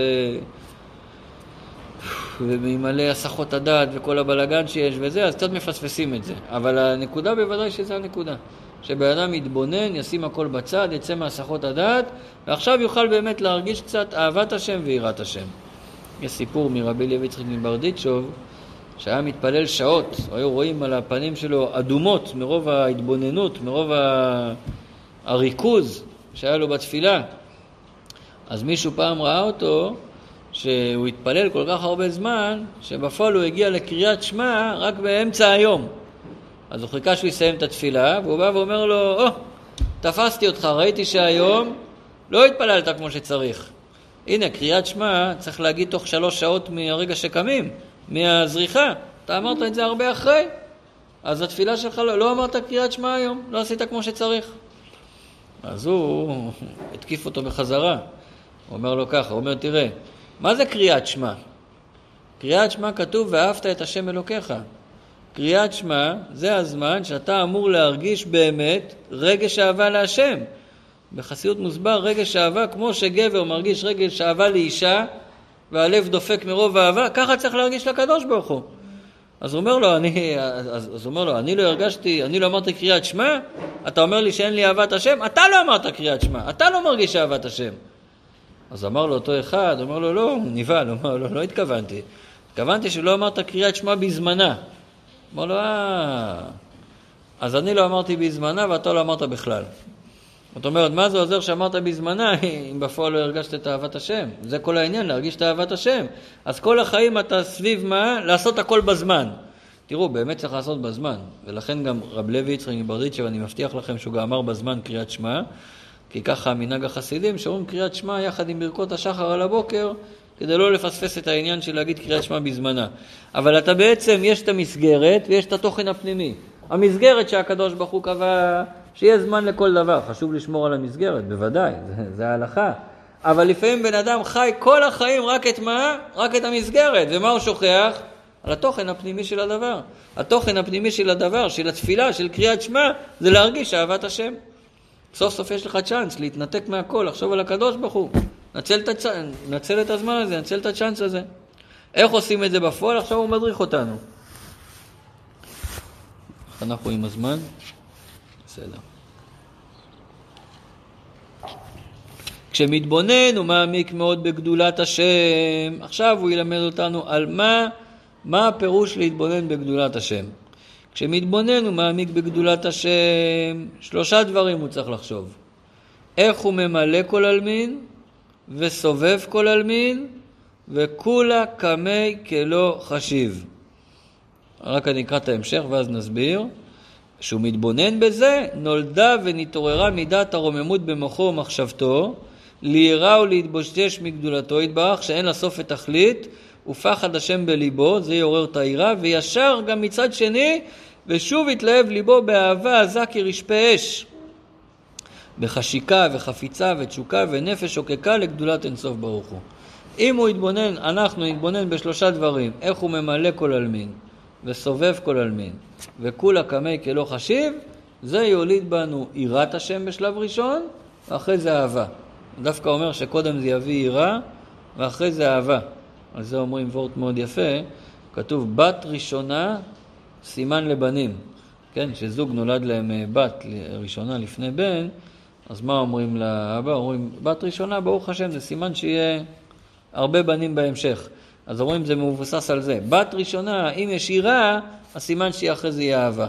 Speaker 1: וממלא הסחות הדעת וכל הבלגן שיש וזה, אז קצת מפספסים את זה. אבל הנקודה בוודאי שזה הנקודה. שבן אדם יתבונן, ישים הכל בצד, יצא מהסחות הדעת, ועכשיו יוכל באמת להרגיש קצת אהבת השם ויראת השם. יש סיפור מרבי לוי יצחק מברדיצ'וב, שהיה מתפלל שעות, היו רואים על הפנים שלו אדומות מרוב ההתבוננות, מרוב הריכוז שהיה לו בתפילה. אז מישהו פעם ראה אותו, שהוא התפלל כל כך הרבה זמן, שבפועל הוא הגיע לקריאת שמע רק באמצע היום. אז הוא חיכה שהוא יסיים את התפילה, והוא בא ואומר לו, או, oh, תפסתי אותך, ראיתי שהיום לא התפללת כמו שצריך. הנה, קריאת שמע צריך להגיד תוך שלוש שעות מהרגע שקמים, מהזריחה. אתה אמרת את זה הרבה אחרי. אז התפילה שלך לא, לא אמרת קריאת שמע היום, לא עשית כמו שצריך. אז הוא התקיף אותו בחזרה. הוא אומר לו ככה, הוא אומר, תראה, מה זה קריאת שמע? קריאת שמע כתוב, ואהבת את השם אלוקיך. קריאת שמע זה הזמן שאתה אמור להרגיש באמת רגש אהבה להשם. בחסידות מוסבר רגש אהבה, כמו שגבר מרגיש רגש אהבה לאישה והלב דופק מרוב אהבה, ככה צריך להרגיש לקדוש ברוך הוא. אז הוא אומר לו, אני, אז, אז אומר לו, אני לא הרגשתי, אני לא אמרתי קריאת שמע, אתה אומר לי שאין לי אהבת השם? אתה לא אמרת קריאת שמע, אתה לא מרגיש אהבת השם. אז אמר לו אותו אחד, אומר לו, לא, הוא נבהל, אומר לו, לא התכוונתי. התכוונתי שלא אמרת קריאת שמע בזמנה. אמר לו, אה... אז אני לא אמרתי בזמנה ואתה לא אמרת בכלל. זאת אומרת, מה זה עוזר שאמרת בזמנה אם בפועל לא הרגשת את אהבת השם? זה כל העניין, להרגיש את אהבת השם. אז כל החיים אתה סביב מה? לעשות הכל בזמן. תראו, באמת צריך לעשות בזמן. ולכן גם רב לוי יצחק מברדיצ'ב, אני מבטיח לכם שהוא גם אמר בזמן קריאת שמע, כי ככה המנהג החסידים, שאומרים קריאת שמע יחד עם ברכות השחר על הבוקר, כדי לא לפספס את העניין של להגיד קריאת שמע בזמנה. אבל אתה בעצם, יש את המסגרת ויש את התוכן הפנימי. המסגרת שהקדוש ברוך הוא קבע שיהיה זמן לכל דבר. חשוב לשמור על המסגרת, בוודאי, זה, זה ההלכה. אבל לפעמים בן אדם חי כל החיים רק את מה? רק את המסגרת. ומה הוא שוכח? על התוכן הפנימי של הדבר. התוכן הפנימי של הדבר, של התפילה, של קריאת שמע, זה להרגיש אהבת השם. סוף סוף יש לך צ'אנס להתנתק מהכל, לחשוב על הקדוש ברוך הוא. נצל את, הצ... נצל את הזמן הזה, נצל את הצ'אנס הזה. איך עושים את זה בפועל? עכשיו הוא מדריך אותנו. אנחנו עם הזמן? בסדר. כשמתבונן הוא מעמיק מאוד בגדולת השם. עכשיו הוא ילמד אותנו על מה, מה הפירוש להתבונן בגדולת השם. כשמתבונן הוא מעמיק בגדולת השם, שלושה דברים הוא צריך לחשוב. איך הוא ממלא כל עלמין, וסובב כל עלמין, וכולה קמי כלא חשיב. רק אני אקרא את ההמשך ואז נסביר. כשהוא מתבונן בזה, נולדה ונתעוררה מידת הרוממות במוחו ומחשבתו, ליראה ולהתבושש מגדולתו. יתברך, שאין לה סוף ותכלית, ופחד השם בליבו, זה יעורר את היראה, וישר גם מצד שני, ושוב יתלהב ליבו באהבה עזה כרשפי אש, בחשיקה וחפיצה ותשוקה ונפש שוקקה לגדולת אינסוף ברוך הוא. אם הוא יתבונן, אנחנו נתבונן בשלושה דברים, איך הוא ממלא כל עלמין, וסובב כל עלמין, וכולה קמי כלא חשיב, זה יוליד בנו יראת השם בשלב ראשון, ואחרי זה אהבה. דווקא אומר שקודם זה יביא יראה, ואחרי זה אהבה. על זה אומרים וורט מאוד יפה, כתוב בת ראשונה סימן לבנים. כן, כשזוג נולד להם אה, בת ראשונה לפני בן, אז מה אומרים לאבא? אומרים, בת ראשונה, ברוך השם, זה סימן שיהיה הרבה בנים בהמשך. אז אומרים, זה מבוסס על זה. בת ראשונה, אם יש יראה, הסימן אחרי זה יהיה אהבה.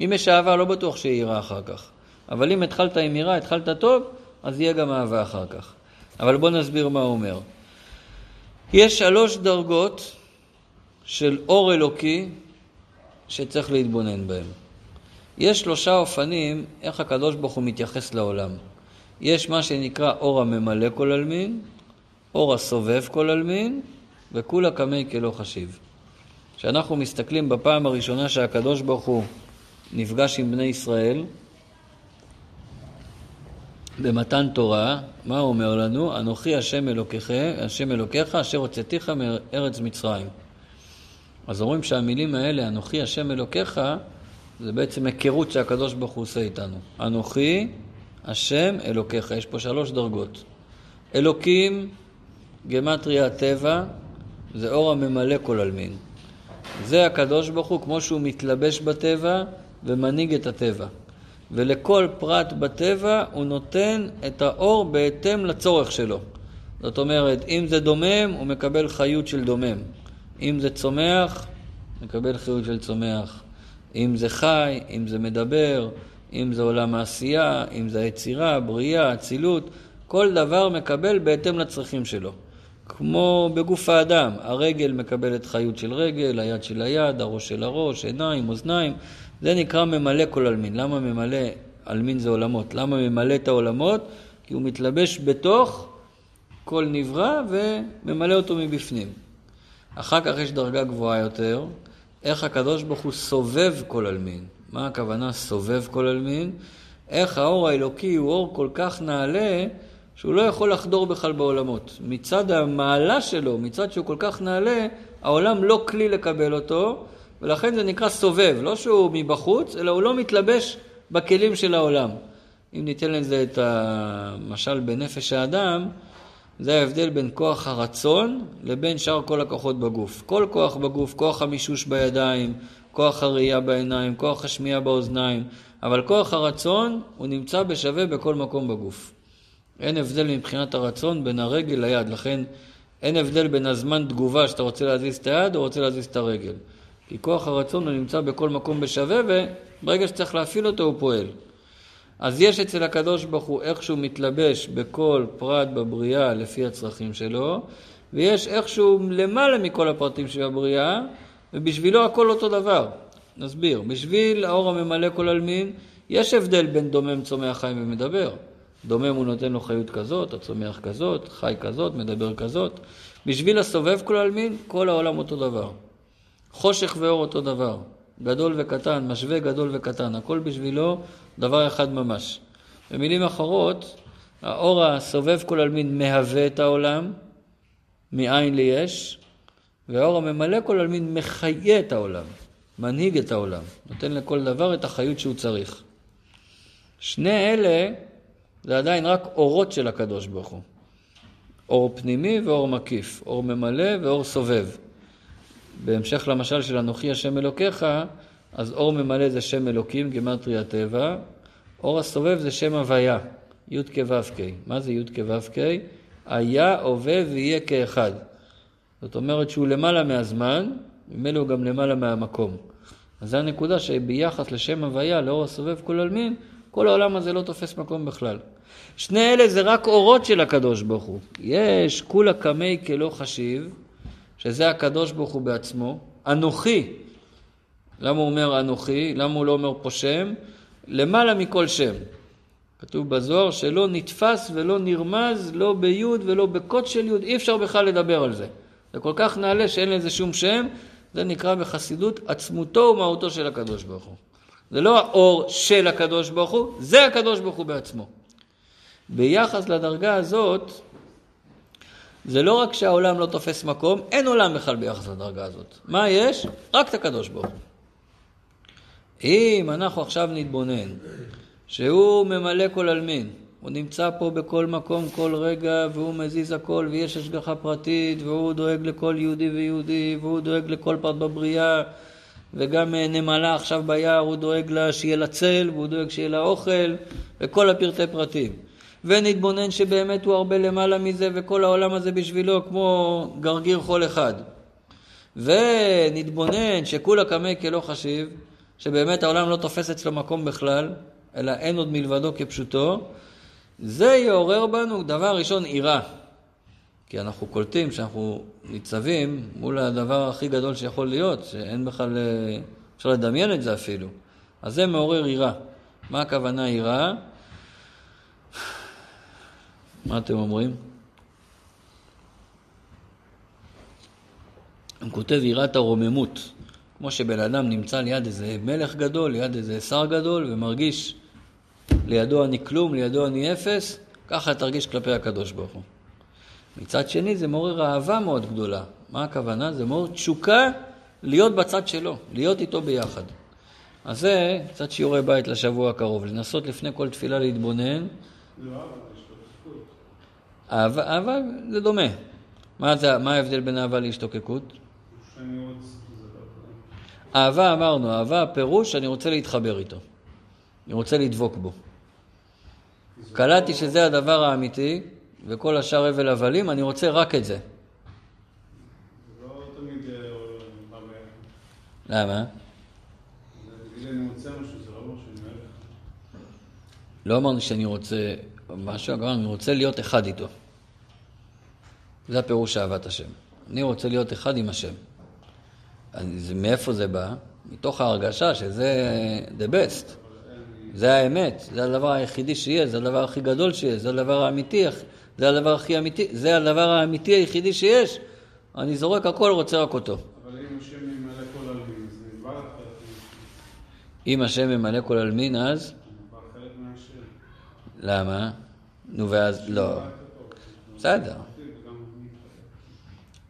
Speaker 1: אם יש אהבה, לא בטוח שיהיה יראה אחר כך. אבל אם התחלת עם יראה, התחלת טוב, אז יהיה גם אהבה אחר כך. אבל בואו נסביר מה הוא אומר. יש שלוש דרגות של אור אלוקי שצריך להתבונן בהם. יש שלושה אופנים איך הקדוש ברוך הוא מתייחס לעולם. יש מה שנקרא אור הממלא כל עלמין, אור הסובב כל עלמין, וכולה קמי כלא חשיב. כשאנחנו מסתכלים בפעם הראשונה שהקדוש ברוך הוא נפגש עם בני ישראל, במתן תורה, מה הוא אומר לנו? אנוכי השם אלוקיך, השם אלוקיך אשר הוצאתיך מארץ מצרים. אז אומרים שהמילים האלה, אנוכי השם אלוקיך, זה בעצם היכרות שהקדוש ברוך הוא עושה איתנו. אנוכי השם אלוקיך, יש פה שלוש דרגות. אלוקים, גמטריה הטבע, זה אור הממלא כל עלמין. זה הקדוש ברוך הוא כמו שהוא מתלבש בטבע ומנהיג את הטבע. ולכל פרט בטבע הוא נותן את האור בהתאם לצורך שלו. זאת אומרת, אם זה דומם, הוא מקבל חיות של דומם. אם זה צומח, מקבל חיות של צומח. אם זה חי, אם זה מדבר, אם זה עולם העשייה, אם זה היצירה, בריאה, אצילות, כל דבר מקבל בהתאם לצרכים שלו. כמו בגוף האדם, הרגל מקבלת חיות של רגל, היד של היד, הראש של הראש, עיניים, אוזניים, זה נקרא ממלא כל עלמין. למה ממלא עלמין זה עולמות? למה ממלא את העולמות? כי הוא מתלבש בתוך כל נברא וממלא אותו מבפנים. אחר כך יש דרגה גבוהה יותר, איך הקדוש ברוך הוא סובב כל עלמין. מה הכוונה סובב כל עלמין? איך האור האלוקי הוא אור כל כך נעלה, שהוא לא יכול לחדור בכלל בעולמות. מצד המעלה שלו, מצד שהוא כל כך נעלה, העולם לא כלי לקבל אותו, ולכן זה נקרא סובב, לא שהוא מבחוץ, אלא הוא לא מתלבש בכלים של העולם. אם ניתן לזה את המשל בנפש האדם, זה ההבדל בין כוח הרצון לבין שאר כל הכוחות בגוף. כל כוח בגוף, כוח המישוש בידיים, כוח הראייה בעיניים, כוח השמיעה באוזניים, אבל כוח הרצון הוא נמצא בשווה בכל מקום בגוף. אין הבדל מבחינת הרצון בין הרגל ליד, לכן אין הבדל בין הזמן תגובה שאתה רוצה להזיז את היד או רוצה להזיז את הרגל. כי כוח הרצון הוא נמצא בכל מקום בשווה, וברגע שצריך להפעיל אותו הוא פועל. אז יש אצל הקדוש ברוך הוא איכשהו מתלבש בכל פרט בבריאה לפי הצרכים שלו, ויש איכשהו למעלה מכל הפרטים של הבריאה, ובשבילו הכל אותו דבר. נסביר. בשביל האור הממלא כל עלמין, יש הבדל בין דומם, צומח, חי ומדבר. דומם הוא נותן לו חיות כזאת, הצומח כזאת, חי כזאת, מדבר כזאת. בשביל הסובב כל עלמין, כל העולם אותו דבר. חושך ואור אותו דבר. גדול וקטן, משווה גדול וקטן, הכל בשבילו דבר אחד ממש. במילים אחרות, האור הסובב כל עלמין מהווה את העולם, מאין ליש, והאור הממלא כל עלמין מחיה את העולם, מנהיג את העולם, נותן לכל דבר את החיות שהוא צריך. שני אלה זה עדיין רק אורות של הקדוש ברוך הוא. אור פנימי ואור מקיף, אור ממלא ואור סובב. בהמשך למשל של אנוכי השם אלוקיך, אז אור ממלא זה שם אלוקים, גימטרי הטבע, אור הסובב זה שם הוויה, י' כו'. מה זה י' כו'? היה, הווה ויהיה כאחד. זאת אומרת שהוא למעלה מהזמן, ממילא הוא גם למעלה מהמקום. אז זו הנקודה שביחס לשם הוויה, לאור הסובב כל עלמין, כל העולם הזה לא תופס מקום בכלל. שני אלה זה רק אורות של הקדוש ברוך הוא. יש כולה קמי כלא חשיב, שזה הקדוש ברוך הוא בעצמו. אנוכי, למה הוא אומר אנוכי? למה הוא לא אומר פה שם? למעלה מכל שם. כתוב בזוהר שלא נתפס ולא נרמז, לא ביוד ולא בקוד של יוד, אי אפשר בכלל לדבר על זה. זה כל כך נעלה שאין לזה שום שם, זה נקרא בחסידות עצמותו ומהותו של הקדוש ברוך הוא. זה לא האור של הקדוש ברוך הוא, זה הקדוש ברוך הוא בעצמו. ביחס לדרגה הזאת, זה לא רק שהעולם לא תופס מקום, אין עולם בכלל ביחס לדרגה הזאת. מה יש? רק את הקדוש ברוך הוא. אם אנחנו עכשיו נתבונן שהוא ממלא כל עלמין, הוא נמצא פה בכל מקום, כל רגע, והוא מזיז הכל, ויש השגחה פרטית, והוא דואג לכל יהודי ויהודי, והוא דואג לכל פרט בבריאה, וגם אה, נמלה עכשיו ביער, הוא דואג לה שיהיה לה צל, והוא דואג שיהיה לה אוכל, וכל הפרטי פרטים. ונתבונן שבאמת הוא הרבה למעלה מזה, וכל העולם הזה בשבילו כמו גרגיר חול אחד. ונתבונן שכולה קמי כלא חשיב, שבאמת העולם לא תופס אצלו מקום בכלל, אלא אין עוד מלבדו כפשוטו, זה יעורר בנו דבר ראשון יראה. כי אנחנו קולטים שאנחנו ניצבים מול הדבר הכי גדול שיכול להיות, שאין בכלל, אפשר לדמיין את זה אפילו. אז זה מעורר יראה. מה הכוונה יראה? מה אתם אומרים? הוא כותב יראת הרוממות. כמו שבן אדם נמצא ליד איזה מלך גדול, ליד איזה שר גדול, ומרגיש לידו אני כלום, לידו אני אפס, ככה תרגיש כלפי הקדוש ברוך הוא. מצד שני זה מעורר אהבה מאוד גדולה. מה הכוונה? זה מעורר תשוקה להיות בצד שלו, להיות איתו ביחד. אז זה קצת שיעורי בית לשבוע הקרוב, לנסות לפני כל תפילה להתבונן. אהבה, אהבה זה דומה. מה, זה, מה ההבדל בין אהבה להשתוקקות? שאני רוצה... אהבה אמרנו, אהבה הפירוש, אני רוצה להתחבר איתו. אני רוצה לדבוק בו. קלטתי שזה הדבר האמיתי, וכל השאר הבל הבלים, אני רוצה רק את זה.
Speaker 2: לא תמיד אה,
Speaker 1: למה?
Speaker 2: לא
Speaker 1: לא אמרנו שאני רוצה משהו, אמרנו, אני רוצה להיות אחד איתו. זה הפירוש אהבת השם. אני רוצה להיות אחד עם השם. זה, מאיפה זה בא? מתוך ההרגשה שזה the best. זה האמת, זה הדבר היחידי שיש, זה הדבר הכי גדול שיש, זה הדבר האמיתי, זה הדבר הכי אמיתי, זה הדבר האמיתי היחידי שיש. אני זורק הכל, רוצה רק אותו.
Speaker 2: אבל אם השם ממלא כל עלמין, אז נדבר חלק
Speaker 1: אם השם ממלא כל עלמין, אז?
Speaker 2: נדבר חלק מהשם.
Speaker 1: למה? נו, ואז לא. בסדר.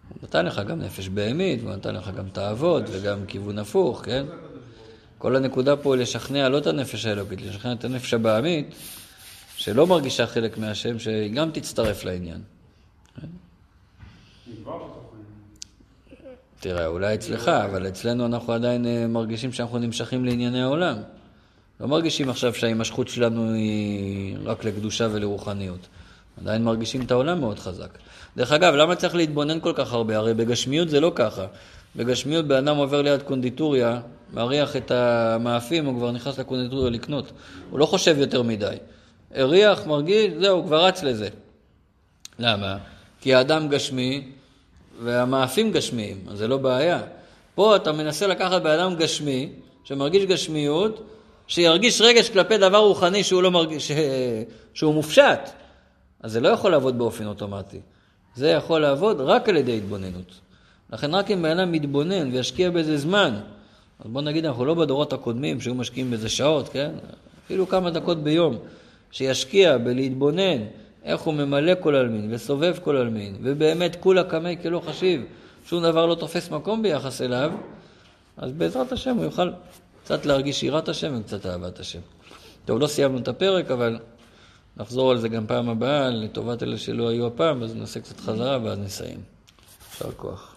Speaker 1: הוא נתן לך גם נפש בהמית, והוא נתן לך גם תאוות וגם כיוון הפוך, כן? כל הנקודה פה היא לשכנע לא את הנפש האלוקית, לשכנע את הנפש הבעמית, שלא מרגישה חלק מהשם, שהיא גם תצטרף לעניין. תראה, אולי אצלך, אבל אצלנו אנחנו עדיין אה, מרגישים שאנחנו נמשכים לענייני העולם. לא מרגישים עכשיו שההימשכות שלנו היא רק לקדושה ולרוחניות. עדיין מרגישים את העולם מאוד חזק. דרך אגב, למה צריך להתבונן כל כך הרבה? הרי בגשמיות זה לא ככה. בגשמיות בן אדם עובר ליד קונדיטוריה, מריח את המאפים, הוא כבר נכנס לקונדיטוריה לקנות. הוא לא חושב יותר מדי. הריח, מרגיש, זהו, כבר רץ לזה. למה? כי האדם גשמי והמאפים גשמיים, אז זה לא בעיה. פה אתה מנסה לקחת בן אדם גשמי, שמרגיש גשמיות, שירגיש רגש כלפי דבר רוחני שהוא לא מרגיש, ש... שהוא מופשט. אז זה לא יכול לעבוד באופן אוטומטי. זה יכול לעבוד רק על ידי התבוננות. לכן רק אם בן אדם מתבונן וישקיע בזה זמן, אז בוא נגיד אנחנו לא בדורות הקודמים שהיו משקיעים בזה שעות, כן? אפילו כמה דקות ביום, שישקיע בלהתבונן איך הוא ממלא כל עלמין וסובב כל עלמין, ובאמת כולה קמי כלא חשיב, שום דבר לא תופס מקום ביחס אליו, אז בעזרת השם הוא יוכל קצת להרגיש יראת השם וקצת אהבת השם. טוב, לא סיימנו את הפרק, אבל נחזור על זה גם פעם הבאה, לטובת אלה שלא היו הפעם, אז נעשה קצת חזרה ואז נסיים. יישר כוח.